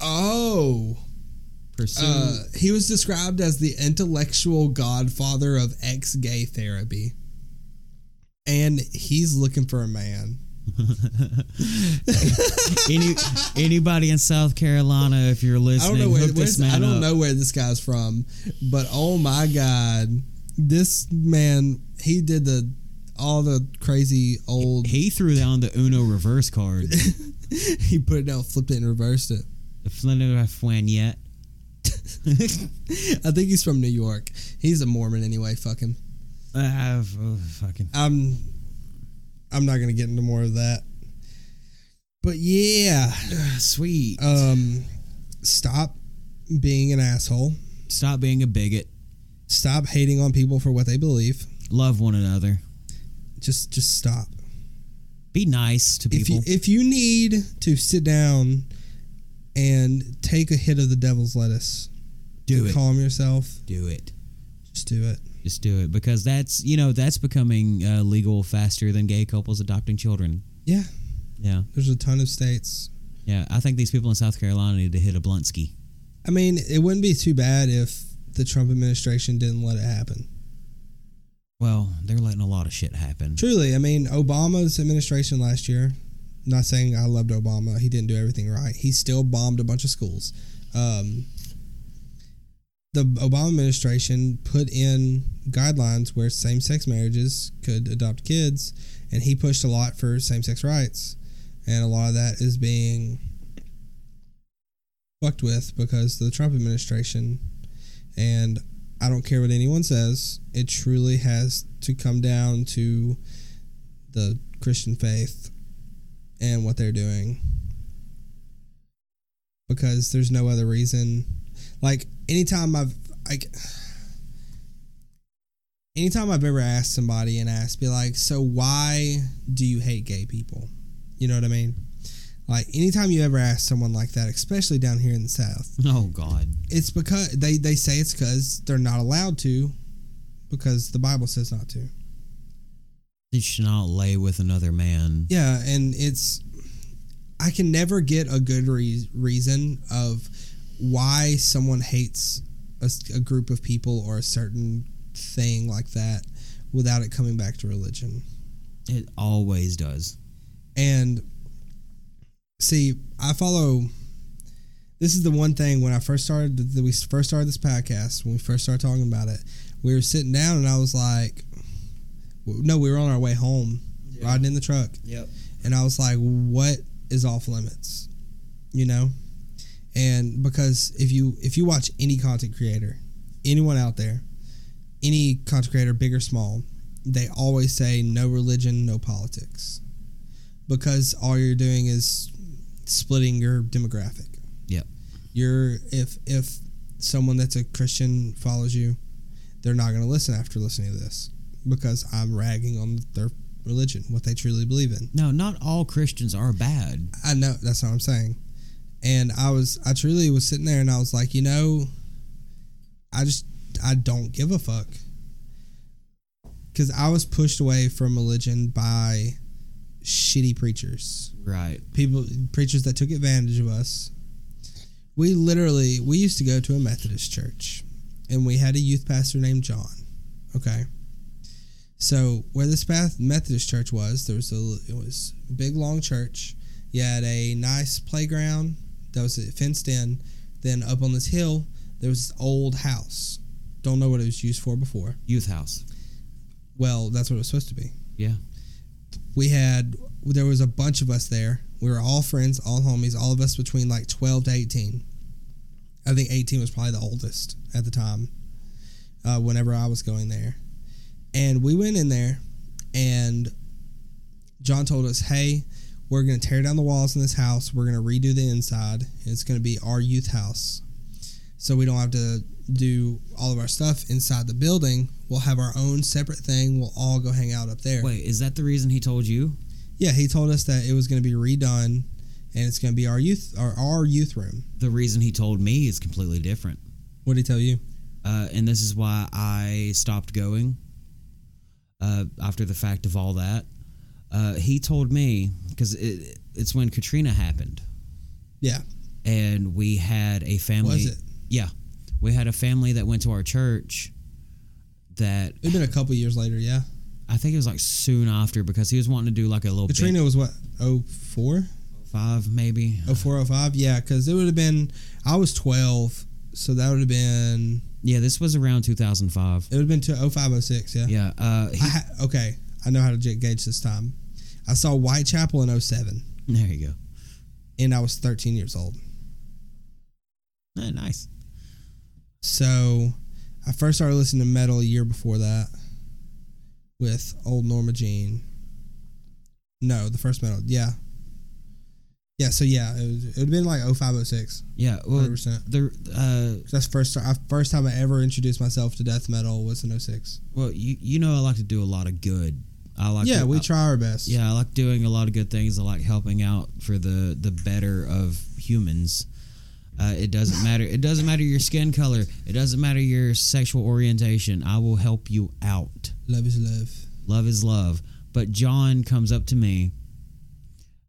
oh. Pursue. Uh, he was described as the intellectual godfather of ex gay therapy. And he's looking for a man. Any anybody in South Carolina, if you're I listening, don't know where this man I don't up. know where this guy's from, but oh my god, this man he did the all the crazy old. He threw down the Uno reverse card. he put it down, flipped it, and reversed it. the Flynn yet. I think he's from New York. He's a Mormon anyway. Fuck him. Uh, oh, fucking. I'm I'm not gonna get into more of that. But yeah, Sweet. um, stop being an asshole. Stop being a bigot. Stop hating on people for what they believe. Love one another. Just just stop. Be nice to If people. you if you need to sit down and take a hit of the devil's lettuce Do to it. calm yourself, Do it. just do it. Just do it because that's you know that's becoming uh, legal faster than gay couples adopting children. Yeah, Yeah, there's a ton of states. yeah. I think these people in South Carolina need to hit a blunt ski. I mean, it wouldn't be too bad if the Trump administration didn't let it happen. Well, they're letting a lot of shit happen. Truly, I mean, Obama's administration last year. Not saying I loved Obama; he didn't do everything right. He still bombed a bunch of schools. Um, the Obama administration put in guidelines where same-sex marriages could adopt kids, and he pushed a lot for same-sex rights, and a lot of that is being fucked with because the Trump administration. And I don't care what anyone says; it truly has to come down to the Christian faith and what they're doing because there's no other reason. Like anytime I've like anytime I've ever asked somebody and asked, be like, so why do you hate gay people? You know what I mean? Like anytime you ever ask someone like that, especially down here in the South, Oh God. it's because they they say it's because they're not allowed to, because the Bible says not to. You should not lay with another man. Yeah, and it's I can never get a good re- reason of why someone hates a group of people or a certain thing like that without it coming back to religion. It always does. And see, I follow. This is the one thing when I first started. That we first started this podcast. When we first started talking about it, we were sitting down, and I was like, "No, we were on our way home, riding in the truck, Yep. and I was like, "What is off limits?" You know, and because if you if you watch any content creator, anyone out there, any content creator, big or small, they always say no religion, no politics, because all you're doing is splitting your demographic. Yep. You're if if someone that's a Christian follows you, they're not going to listen after listening to this because I'm ragging on their religion, what they truly believe in. No, not all Christians are bad. I know that's what I'm saying. And I was I truly was sitting there and I was like, you know, I just I don't give a fuck. Cuz I was pushed away from religion by shitty preachers. Right. People preachers that took advantage of us. We literally we used to go to a Methodist church and we had a youth pastor named John. Okay. So where this path Methodist church was, there was a it was a big long church. You had a nice playground that was fenced in. Then up on this hill, there was this old house. Don't know what it was used for before. Youth house. Well, that's what it was supposed to be. Yeah. We had there was a bunch of us there. We were all friends, all homies, all of us between like 12 to 18. I think 18 was probably the oldest at the time. Uh, whenever I was going there, and we went in there, and John told us, "Hey, we're going to tear down the walls in this house. We're going to redo the inside. It's going to be our youth house, so we don't have to do all of our stuff inside the building. We'll have our own separate thing. We'll all go hang out up there." Wait, is that the reason he told you? Yeah, he told us that it was going to be redone, and it's going to be our youth our, our youth room. The reason he told me is completely different. What did he tell you? Uh, and this is why I stopped going uh, after the fact of all that. Uh, he told me because it, it's when Katrina happened, Yeah, and we had a family. was it? Yeah, we had a family that went to our church. That It'd been a couple years later. Yeah, I think it was like soon after because he was wanting to do like a little Katrina was what? Oh four, five maybe. oh four, oh five. Yeah, because it would have been. I was twelve, so that would have been. Yeah, this was around 2005. It would have been to oh five, oh six. Yeah. Yeah, uh, he, I ha- okay, I know how to gauge this time. I saw Whitechapel in 07, there you go. and I was 13 years old. Eh, nice. So I first started listening to metal a year before that with old Norma Jean. No, the first metal. Yeah. Yeah, so yeah, it, was, it would have been like 0506. Yeah, well, 100%. the uh, That's first I, first time I ever introduced myself to death metal was in 06. well, you you know, I like to do a lot of good. I like yeah, we I- try our best. yeah, I like doing a lot of good things. I like helping out for the the better of humans. Uh, it doesn't matter. It doesn't matter your skin color. It doesn't matter your sexual orientation. I will help you out. Love is love. Love is love. But John comes up to me,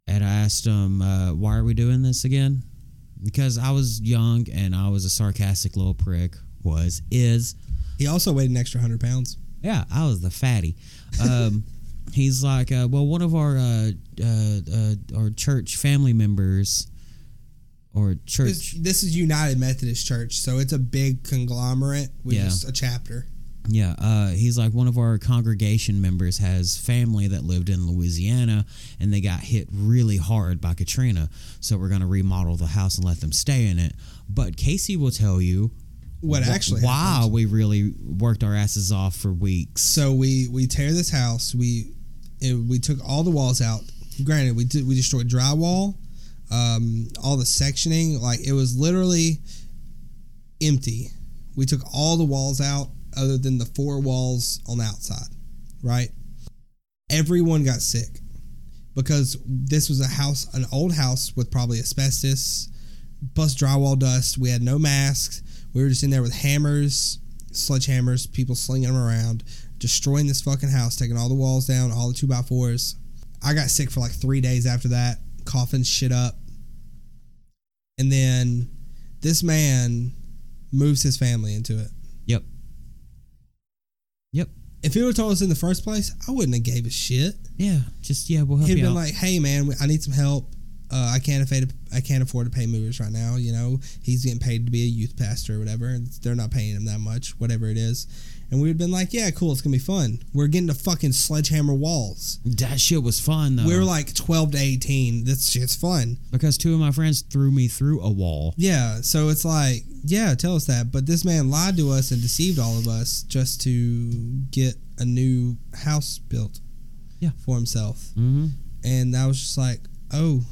and I asked him, uh, "Why are we doing this again?" Because I was young and I was a sarcastic little prick. Was is He also weighed an extra hundred pounds. yeah, I was the fatty. Um, he's like, uh, well, one of our uh, uh, uh, our church family members or church. This, this is United Methodist Church, so it's a big conglomerate with Yeah. just a chapter. Yeah, uh, he's like one of our congregation members has family that lived in Louisiana and they got hit really hard by Katrina. So we're going to remodel the house and let them stay in it. But Casey will tell you What wh- actually why we really worked our asses off for weeks. So we we tear this house. We it, we took all the walls out. Granted, we did we destroyed drywall, um, all the sectioning. Like it was literally empty. We took all the walls out, other than the four walls on the outside. Right. Everyone got sick because this was a house, an old house with probably asbestos, plus drywall dust. We had no masks. We were just in there with hammers, sledgehammers, people slinging them around, destroying this fucking house, taking all the walls down, all the two by fours. I got sick for like three days after that, coughing shit up. And then this man moves his family into it. Yep. Yep. If he would have told us in the first place, I wouldn't have gave a shit. Yeah. Just, yeah, we'll help He'd you been out. like, "Hey, man, I need some help. Uh, I can't afford I can't afford to pay movers right now. You know, he's getting paid to be a youth pastor or whatever. and They're not paying him that much, whatever it is." And we'd been like, "Yeah, cool. It's gonna be fun. We're getting to fucking sledgehammer walls. that shit was fun, though. We were like twelve to eighteen. This shit's fun. because two of my friends threw me through a wall. Yeah. So it's like, yeah, tell us that. But this man lied to us and deceived all of us just to get a new house built. Yeah. For himself. Mm-hmm. and I was just like, "Oh,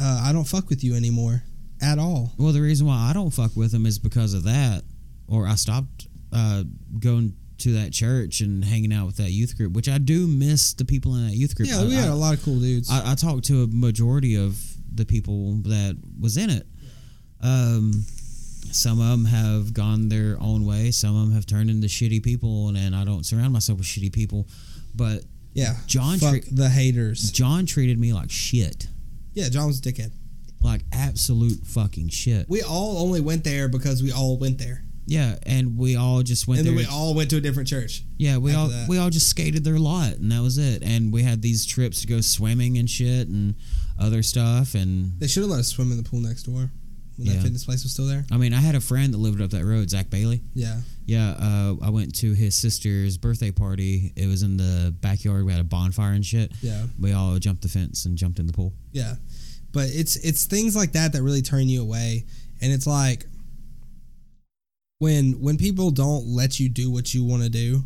uh, I don't fuck with you anymore at all." Well, the reason why I don't fuck with them is because of that, or I stopped uh, going to that church and hanging out with that youth group, which I do miss the people in that youth group. Yeah, I, we had I, a lot of cool dudes. I, I talked to a majority of the people that was in it. Um, some of them have gone their own way. Some of them have turned into shitty people, and, and I don't surround myself with shitty people. But yeah, John fuck tre- the haters. John treated me like shit, Yeah, John was a dickhead. like absolute fucking shit. We all only went there because we all went there, Yeah, and we all just went and then we all went to a different church. yeah, we all that. we all just skated their lot, and that was it. And we had these trips to go swimming and shit and other stuff. And They should have let us swim in the pool next door when Yeah. that fitness place was still there. I mean, I had a friend that lived up that road, Zach Bailey. Yeah, Yeah, uh, I went to his sister's birthday party. It was in the backyard. We had a bonfire and shit. yeah, We all jumped the fence and jumped in the pool. yeah. But it's it's things like that that really turn you away, and it's like when when people don't let you do what you want to do.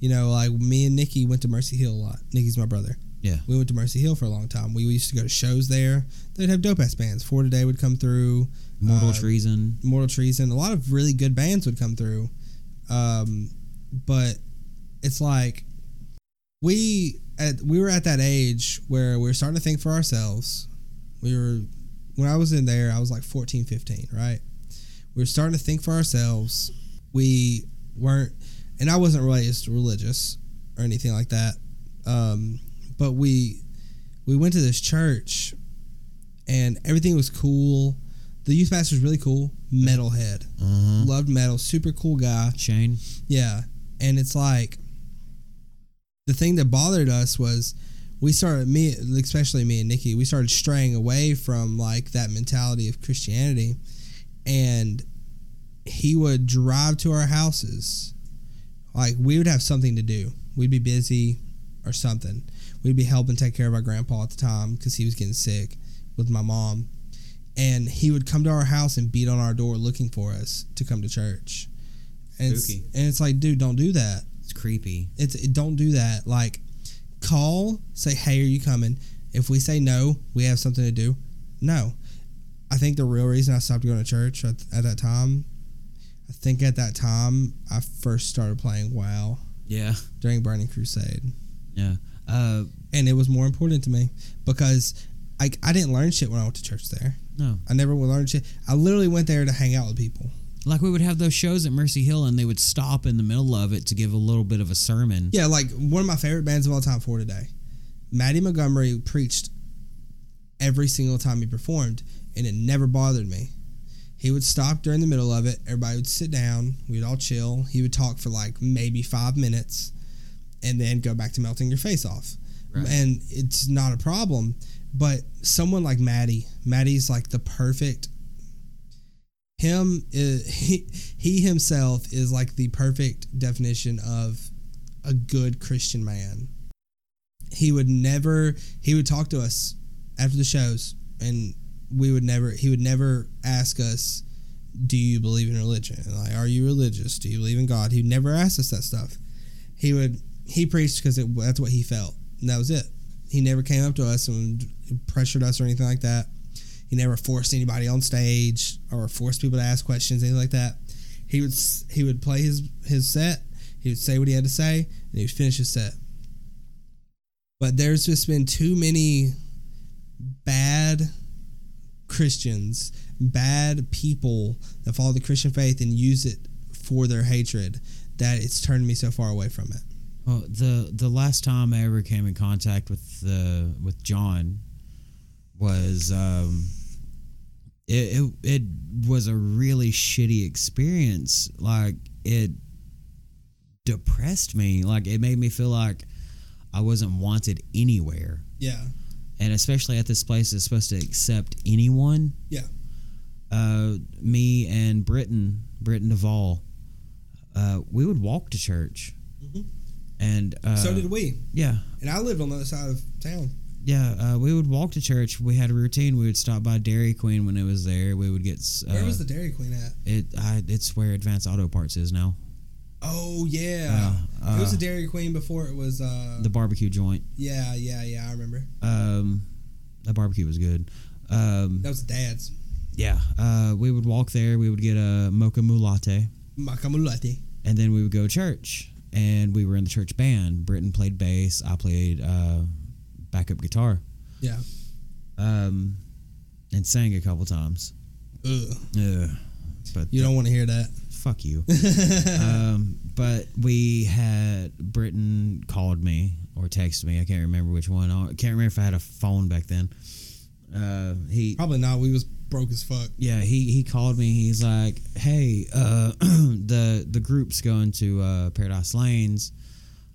You know, like me and Nikki went to Mercy Hill a lot. Nikki's my brother. Yeah. We went to Mercy Hill for a long time. We used to go to shows there. They'd have dope ass bands. For Today would come through. Mortal Uh, treason. Mortal Treason. A lot of really good bands would come through. Um, but it's like we at we were at that age where we were starting to think for ourselves. We were when I was in there, I was like 14, 15, right? We were starting to think for ourselves. We weren't and I wasn't raised religious or anything like that. Um, but we we went to this church and everything was cool. The youth pastor was really cool, metalhead. Uh-huh. Loved metal, super cool guy. Shane. Yeah. And it's like the thing that bothered us was we started me especially me and Nikki, we started straying away from like that mentality of Christianity. And he would drive to our houses. Like we would have something to do. We'd be busy or something. We'd be helping take care of our grandpa at the time because he was getting sick with my mom. And he would come to our house and beat on our door looking for us to come to church. And it's, Spooky. and it's like, dude, don't do that. It's creepy. It's it, don't do that. Like, call, say, hey, are you coming? If we say no, we have something to do. No, I think the real reason I stopped going to church at, at that time, I think at that time I first started playing WoW Yeah. during Burning Crusade, Yeah. Uh, and it was more important to me because I I didn't learn shit when I went to church there. No. I never learned shit. I literally went there to hang out with people. Like we would have those shows at Mercy Hill, and they would stop in the middle of it to give a little bit of a sermon. Yeah, like one of my favorite bands of all time for today. Mattie Montgomery preached every single time he performed, and it never bothered me. He would stop during the middle of it. Everybody would sit down. We'd all chill. He would talk for like maybe five minutes, and then go back to melting your face off. Right. And it's not a problem. But someone like Mattie, Mattie's like the perfect. Him, is, he, he himself is like the perfect definition of a good Christian man. He would never. He would talk to us after the shows, and we would never. He would never ask us, "Do you believe in religion? Like, are you religious? Do you believe in God?" He'd never ask us that stuff. He would. He preached because that's what he felt, and that was it. He never came up to us and pressured us or anything like that. He never forced anybody on stage or forced people to ask questions, anything like that. He would he would play his his set. He would say what he had to say, and he would finish his set. But there's just been too many bad Christians, bad people that follow the Christian faith and use it for their hatred that it's turned me so far away from it. Well, the the last time I ever came in contact with the with John was um, it, it it was a really shitty experience. Like it depressed me. Like it made me feel like I wasn't wanted anywhere. Yeah. And especially at this place that's supposed to accept anyone. Yeah. Uh, me and Britton, Britton Duvall, uh, we would walk to church. And uh, so did we. yeah, And I lived on the other side of town. yeah, uh, we would walk to church. We had a routine. We would stop by Dairy Queen when it was there. We would get uh, Where was the Dairy Queen at? it. I, it's where Advanced Auto Parts is now. Oh yeah. Uh, it was uh, the Dairy Queen before it was uh the barbecue joint. Yeah, yeah, yeah, I remember. Um, that barbecue was good. Um, That was dad's. yeah, uh, we would walk there. We would get a mocha MooLatte, Makamulati. and then we would go to church. And we were in the church band. Britton played bass. I played uh, backup guitar. Yeah. Um, and sang a couple times. Ugh. Ugh. But You don't want to hear that. fuck you. um, but we had Britton called me or texted me. I can't remember which one. I can't remember if I had a phone back then. Uh, he Probably not. We was broke as fuck. yeah he he called me. He's like, hey, uh, the the group's going to uh, Paradise Lanes.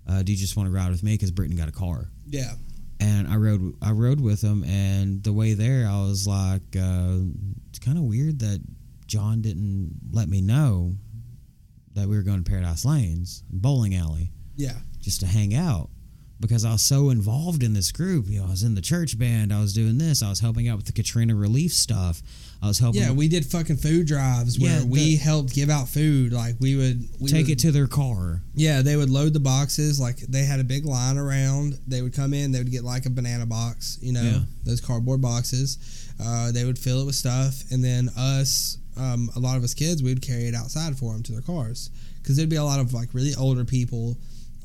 Uh, do you just want to ride with me? Because Britton got a car. Yeah. and I rode I rode with him, and the way there, I was like, uh, it's kind of weird that John didn't let me know that we were going to Paradise Lanes bowling alley Yeah. just to hang out because I was so involved in this group. You know, I was in the church band, I was doing this, I was helping out with the Katrina relief stuff, I was helping Yeah, we did fucking food drives where Yeah, we helped give out food. Like we would we take would- it to their car. Yeah, they would load the boxes. Like they had a big line around. They would come in. They would get like a banana box, you know, Yeah. those cardboard boxes. Uh, they would fill it with stuff, and then us, um, a lot of us kids, we would carry it outside for them to their cars because there'd be a lot of like really older people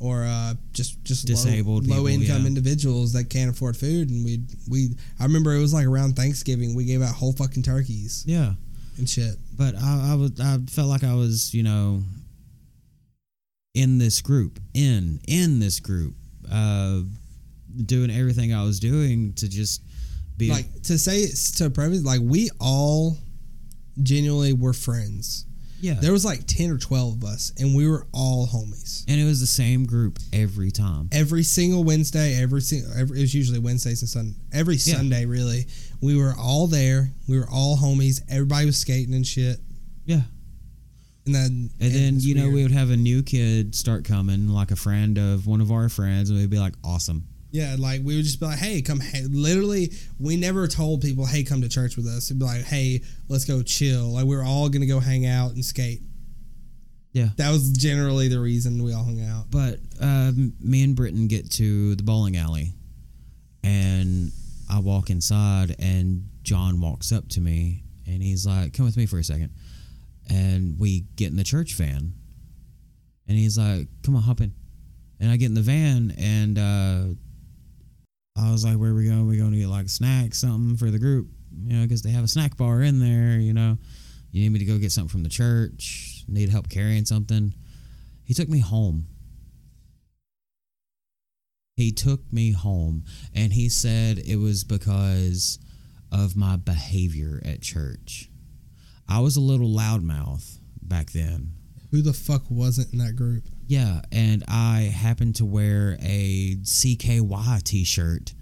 or uh, just just Disabled low, low income yeah. individuals that can't afford food, and we we I remember it was like around Thanksgiving we gave out whole fucking turkeys Yeah. and shit. but I, I was I felt like I was you know in this group in in this group uh doing everything I was doing to just be like to say to preface like we all genuinely were friends yeah. There was like 10 or 12 of us and we were all homies. And it was the same group every time. Every single wednesday every single every, it was usually wednesdays and sunday every Yeah. sunday really we were all there. We were all homies. Everybody was skating and shit. Yeah. And then and then you know we would have a new kid start coming like a friend of one of our friends and we'd be like awesome yeah like we would just be like hey come hey, literally we never told people hey come to church with us it'd be like hey let's go chill like we were all gonna go hang out and skate Yeah. that was generally the reason we all hung out But um, me and Britton get to the bowling alley, and I walk inside, and John walks up to me, and he's like, "Come with me for a second. And we get in the church van, and he's like, "Come on, hop in." And I get in the van, and uh, I was like, "Where are we going? we going to get like snacks, something for the group?" you know, because they have a snack bar in there. You know, you need me to go get something from the church. Need help carrying something. He took me home. He took me home, and he said it was because of my behavior at church. I was a little loudmouth back then. Who the fuck wasn't in that group? Yeah, and I happened to wear a CKY t-shirt.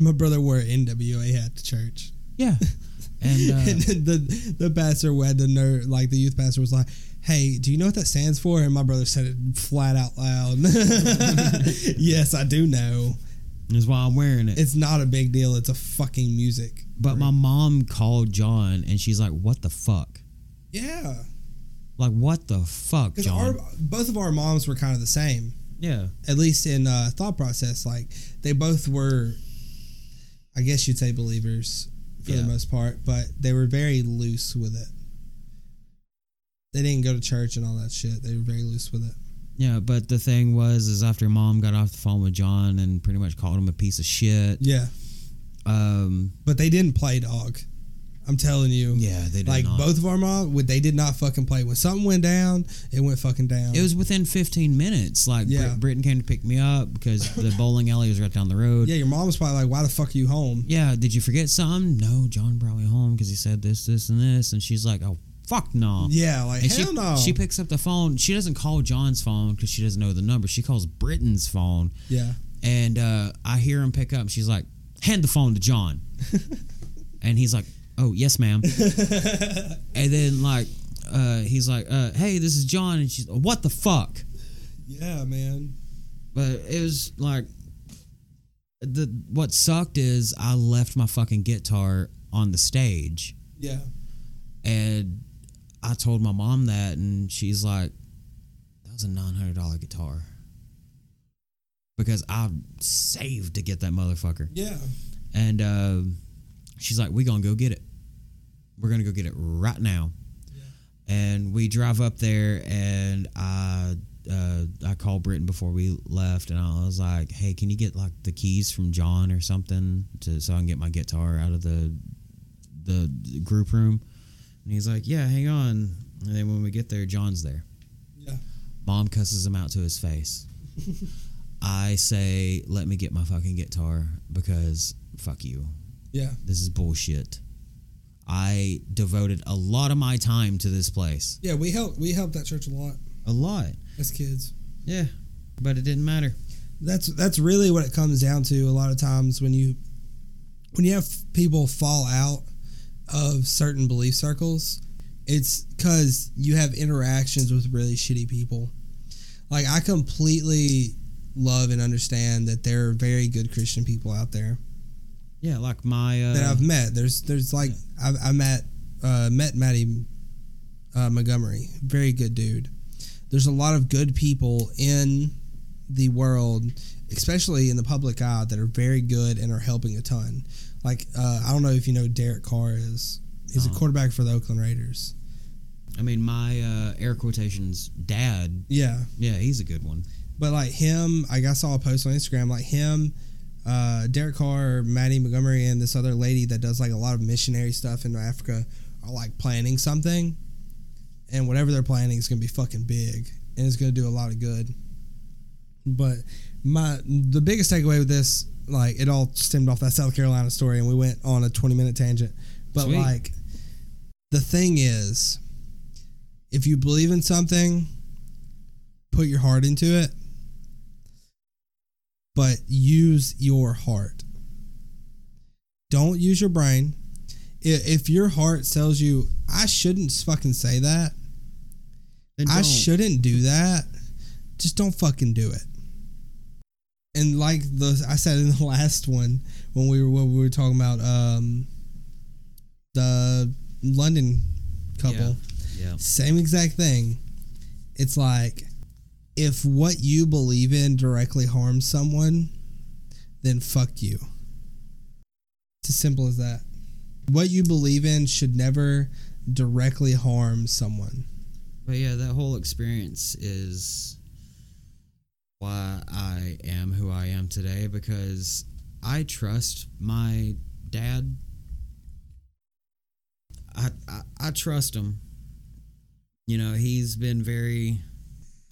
My brother wore an NWA hat to church. Yeah. And, uh, and the the pastor had the nerd like the youth pastor was like, "Hey, do you know what that stands for?" And my brother said it flat out loud. yes, I do know. is why I'm wearing it. It's not a big deal. It's a fucking music. but my mom called John and she's like, "What the fuck? Yeah, Like what the fuck, because our John?" both of our moms were kind of the same, yeah. at least in uh, thought process. Like they both were, I guess you'd say believers for Yeah. the most part, but they were very loose with it. They didn't go to church and all that shit. They were very loose with it. Yeah, but the thing was is after mom got off the phone with John and pretty much called him a piece of shit. Yeah, Um but they didn't play dog. I'm telling you. yeah, they did like not. both of our mom, they did not fucking play. When something went down, it went fucking down. It was within 15 minutes. Like Yeah. Brit- Britton came to pick me up because the bowling alley was right down the road. yeah, your mom was probably like, "Why the fuck are you home?" Yeah, did you forget something? No, John brought me home because he said this, this, and this. And she's like, oh, fuck no. Yeah, like And hell she, no. she picks up the phone. She doesn't call John's phone because she doesn't know the number. She calls Britton's phone. yeah, And uh, I hear him pick up. She's like, hand the phone to John. and he's like, oh, yes, ma'am. and then, like, uh, he's like, uh, hey, this is John. And she's, what the fuck? yeah, man. But it was like, the what sucked is I left my fucking guitar on the stage. Yeah, And I told my mom that, and she's like, that was a $900 guitar. Because I saved to get that motherfucker. yeah, And uh, she's like, we going to go get it. We're going to go get it right now. And we drive up there, and I. Uh, I called Britton before we left, and I was like, "Hey, can you get like the keys from John or something to so I can get my guitar out of the the group room?" And he's like, "Yeah, hang on." And then when we get there, John's there. yeah. Mom cusses him out to his face. I say, "Let me get my fucking guitar because fuck you. Yeah, This is bullshit." I devoted a lot of my time to this place. yeah. We helped. We helped that church a lot A lot. as kids. Yeah. But it didn't matter. That's that's really what it comes down to. A lot of times when you when you have people fall out of certain belief circles, it's because you have interactions with really shitty people. Like I completely love and understand that there are very good Christian people out there Yeah, like my uh, that I've met. There's there's like I've, I met uh, met Mattie uh, Montgomery, very good dude. There's a lot of good people in the world, especially in the public eye, that are very good and are helping a ton. Like uh, I don't know if you know Derek Carr is. He's a Uh-huh. quarterback for the Oakland Raiders. I mean, my uh, air quotations dad. Yeah, Yeah, he's a good one. but like him, like I saw a post on Instagram, like him, uh, Derek Carr, Mattie Montgomery, and this other lady that does like a lot of missionary stuff in Africa are like planning something, and whatever they're planning is gonna be fucking big, and it's gonna do a lot of good. But my the biggest takeaway with this, like it all stemmed off that South Carolina story, and we went on a twenty minute tangent. But Sweet. like, the thing is, if you believe in something, put your heart into it, but use your heart. Don't use your brain. If your heart tells you, I shouldn't fucking say that, I shouldn't do that, just don't fucking do it. And like the I said in the last one when we were when we were talking about um the London couple, Yeah. same exact thing. It's like if what you believe in directly harms someone, then fuck you. It's as simple as that. What you believe in should never directly harm someone. But yeah, that whole experience is why I am who I am today because I trust my dad I, I I trust him. You know, he's been very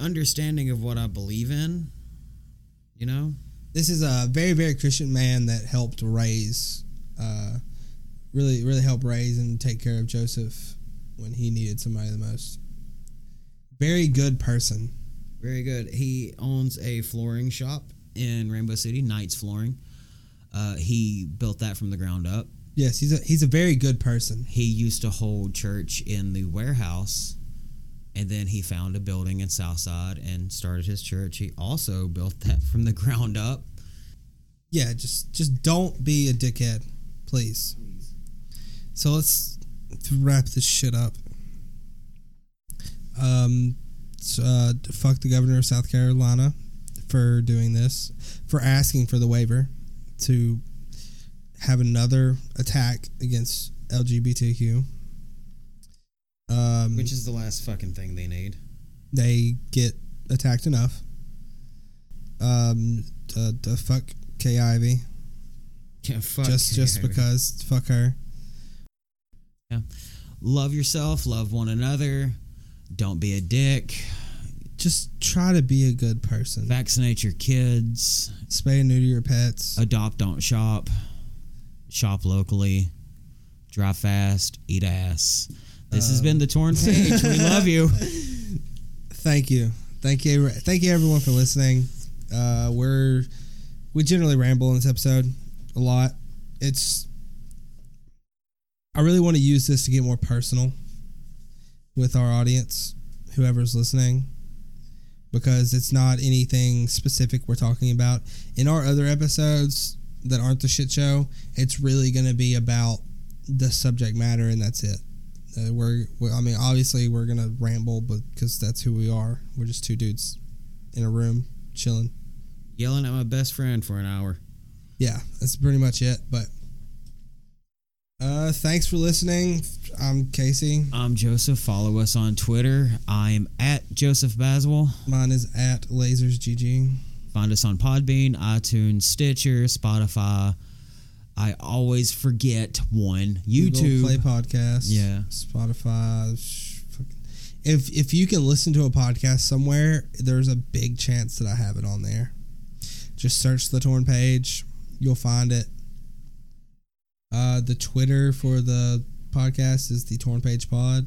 understanding of what I believe in. You know, This is a very, very Christian man that helped raise, uh, really, really help raise and take care of Joseph when he needed somebody the most. Very good person. very good. He owns a flooring shop in Rainbow City, Knights Flooring. Uh, he built that from the ground up. Yes, he's a he's a very good person. He used to hold church in the warehouse, and then he found a building in Southside and started his church. He also built that from the ground up. Yeah, just just don't be a dickhead, please. So let's wrap this shit up. Um, uh, fuck the governor of South Carolina for doing this, for asking for the waiver to have another attack against LGBTQ. Um, Which is the last fucking thing they need. they get attacked enough. Um, the, fuck Kay Ivey Yeah, fuck just just Harry. because fuck her. Yeah. love yourself, love one another, don't be a dick, Just try to be a good person. vaccinate your kids, Spay and neuter your pets. adopt, don't shop, shop locally, drive fast, eat ass. This has Um, been the torn page. we love you. Thank you, thank you, thank you everyone for listening. Uh, we're we generally ramble in this episode a lot. It's I really want to use this to get more personal with our audience, whoever's listening, because it's not anything specific we're talking about. In our other episodes that aren't the shit show, it's really going to be about the subject matter, and that's it. Uh, we're, we I mean, obviously we're gonna ramble, but because that's who we are. We're just two dudes in a room chilling. Yelling at my best friend for an hour. Yeah, that's pretty much it. But uh, thanks for listening. I'm Casey. I'm Joseph. Follow us on Twitter. I'm at Joseph Baswell. Mine is at LasersGG. Find us on Podbean, iTunes, Stitcher, Spotify. I always forget one. Google YouTube. Play Podcast. Yeah. Spotify. If if you can listen to a podcast somewhere, there's a big chance that I have it on there. Just search the torn page. You'll find it. Uh, the Twitter for the podcast is the torn page pod.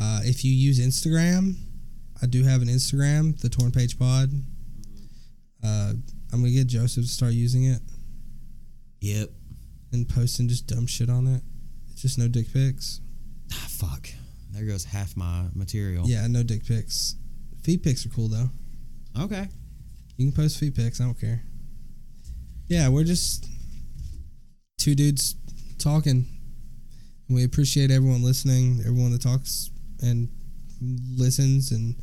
Uh, if you use Instagram, I do have an Instagram, the torn page pod. Uh, I'm gonna get Joseph to start using it Yep. and posting just dumb shit on it. Just no dick pics. Ah, fuck. There goes half my material. Yeah, no dick pics. Feet pics are cool though. Okay. You can post feet pics. I don't care. Yeah, we're just two dudes talking. We appreciate everyone listening, everyone that talks and listens, and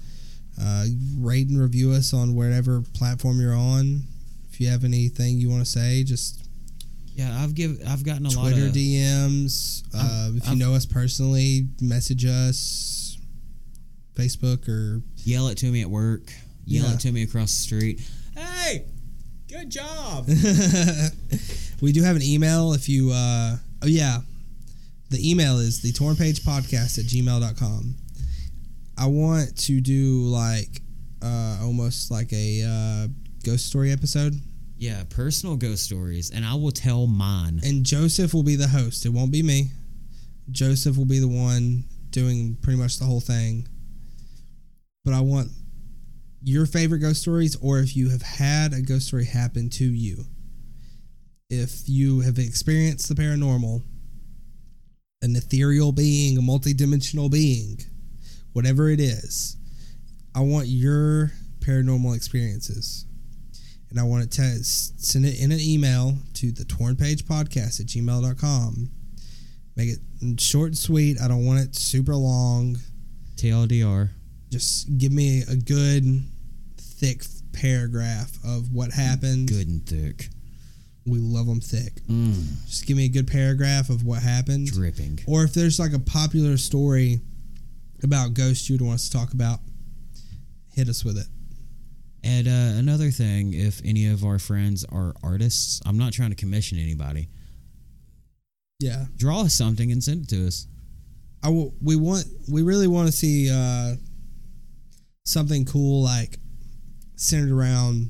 uh, rate and review us on whatever platform you're on. If you have anything you want to say, just Yeah, I've give I've gotten a Twitter lot of DMs. Uh, if you know us personally, message us. Facebook or yell it to me at work. Yell Yeah. it to me across the street. Hey, good job. we do have an email if you uh oh yeah the email is the torn page podcast at gmail.com i want to do like uh almost like a uh ghost story episode yeah, personal ghost stories, and I will tell mine. and joseph will be the host it won't be me joseph will be the one doing pretty much the whole thing but i want your favorite ghost stories or if you have had a ghost story happen to you if you have experienced the paranormal, an ethereal being, a multidimensional being, whatever it is, I want your paranormal experiences. And I want to send it in an email to the torn page podcast at gmail.com. Make it short and sweet. I don't want it super long. TLDR. Just give me a good, thick paragraph of what happened. Good and thick. We love them thick. Mm, Just give me a good paragraph of what happened. dripping. Or if there's like a popular story about ghosts you'd want us to talk about, hit us with it. And uh, another thing, if any of our friends are artists, I'm not trying to commission anybody, Yeah. Draw us something and send it to us. I w- we want we really want to see uh, something cool like centered around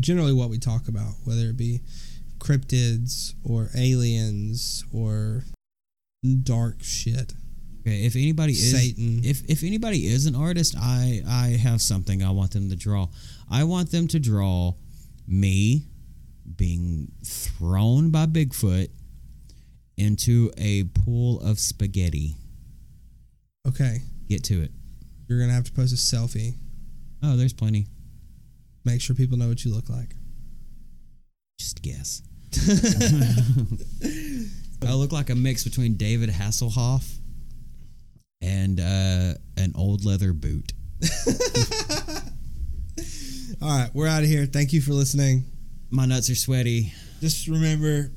generally what we talk about, whether it be cryptids or aliens or dark shit. Okay, if anybody is Satan. if if anybody is an artist, I I have something I want them to draw. I want them to draw me being thrown by Bigfoot into a pool of spaghetti. Okay, Get to it. you're gonna have to post a selfie. Oh, there's plenty. Make sure people know what you look like. Just guess. I look like a mix between David Hasselhoff and uh, an old leather boot. All right, we're out of here. Thank you for listening. My nuts are sweaty. Just remember,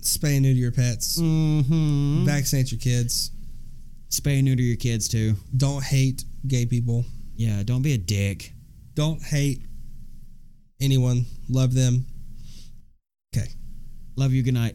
spay and neuter your pets. Mm-hmm. Vaccinate your kids. Spay and neuter your kids too. Don't hate gay people. Yeah, don't be a dick. Don't hate anyone. Love them. Okay. Love you. Good night.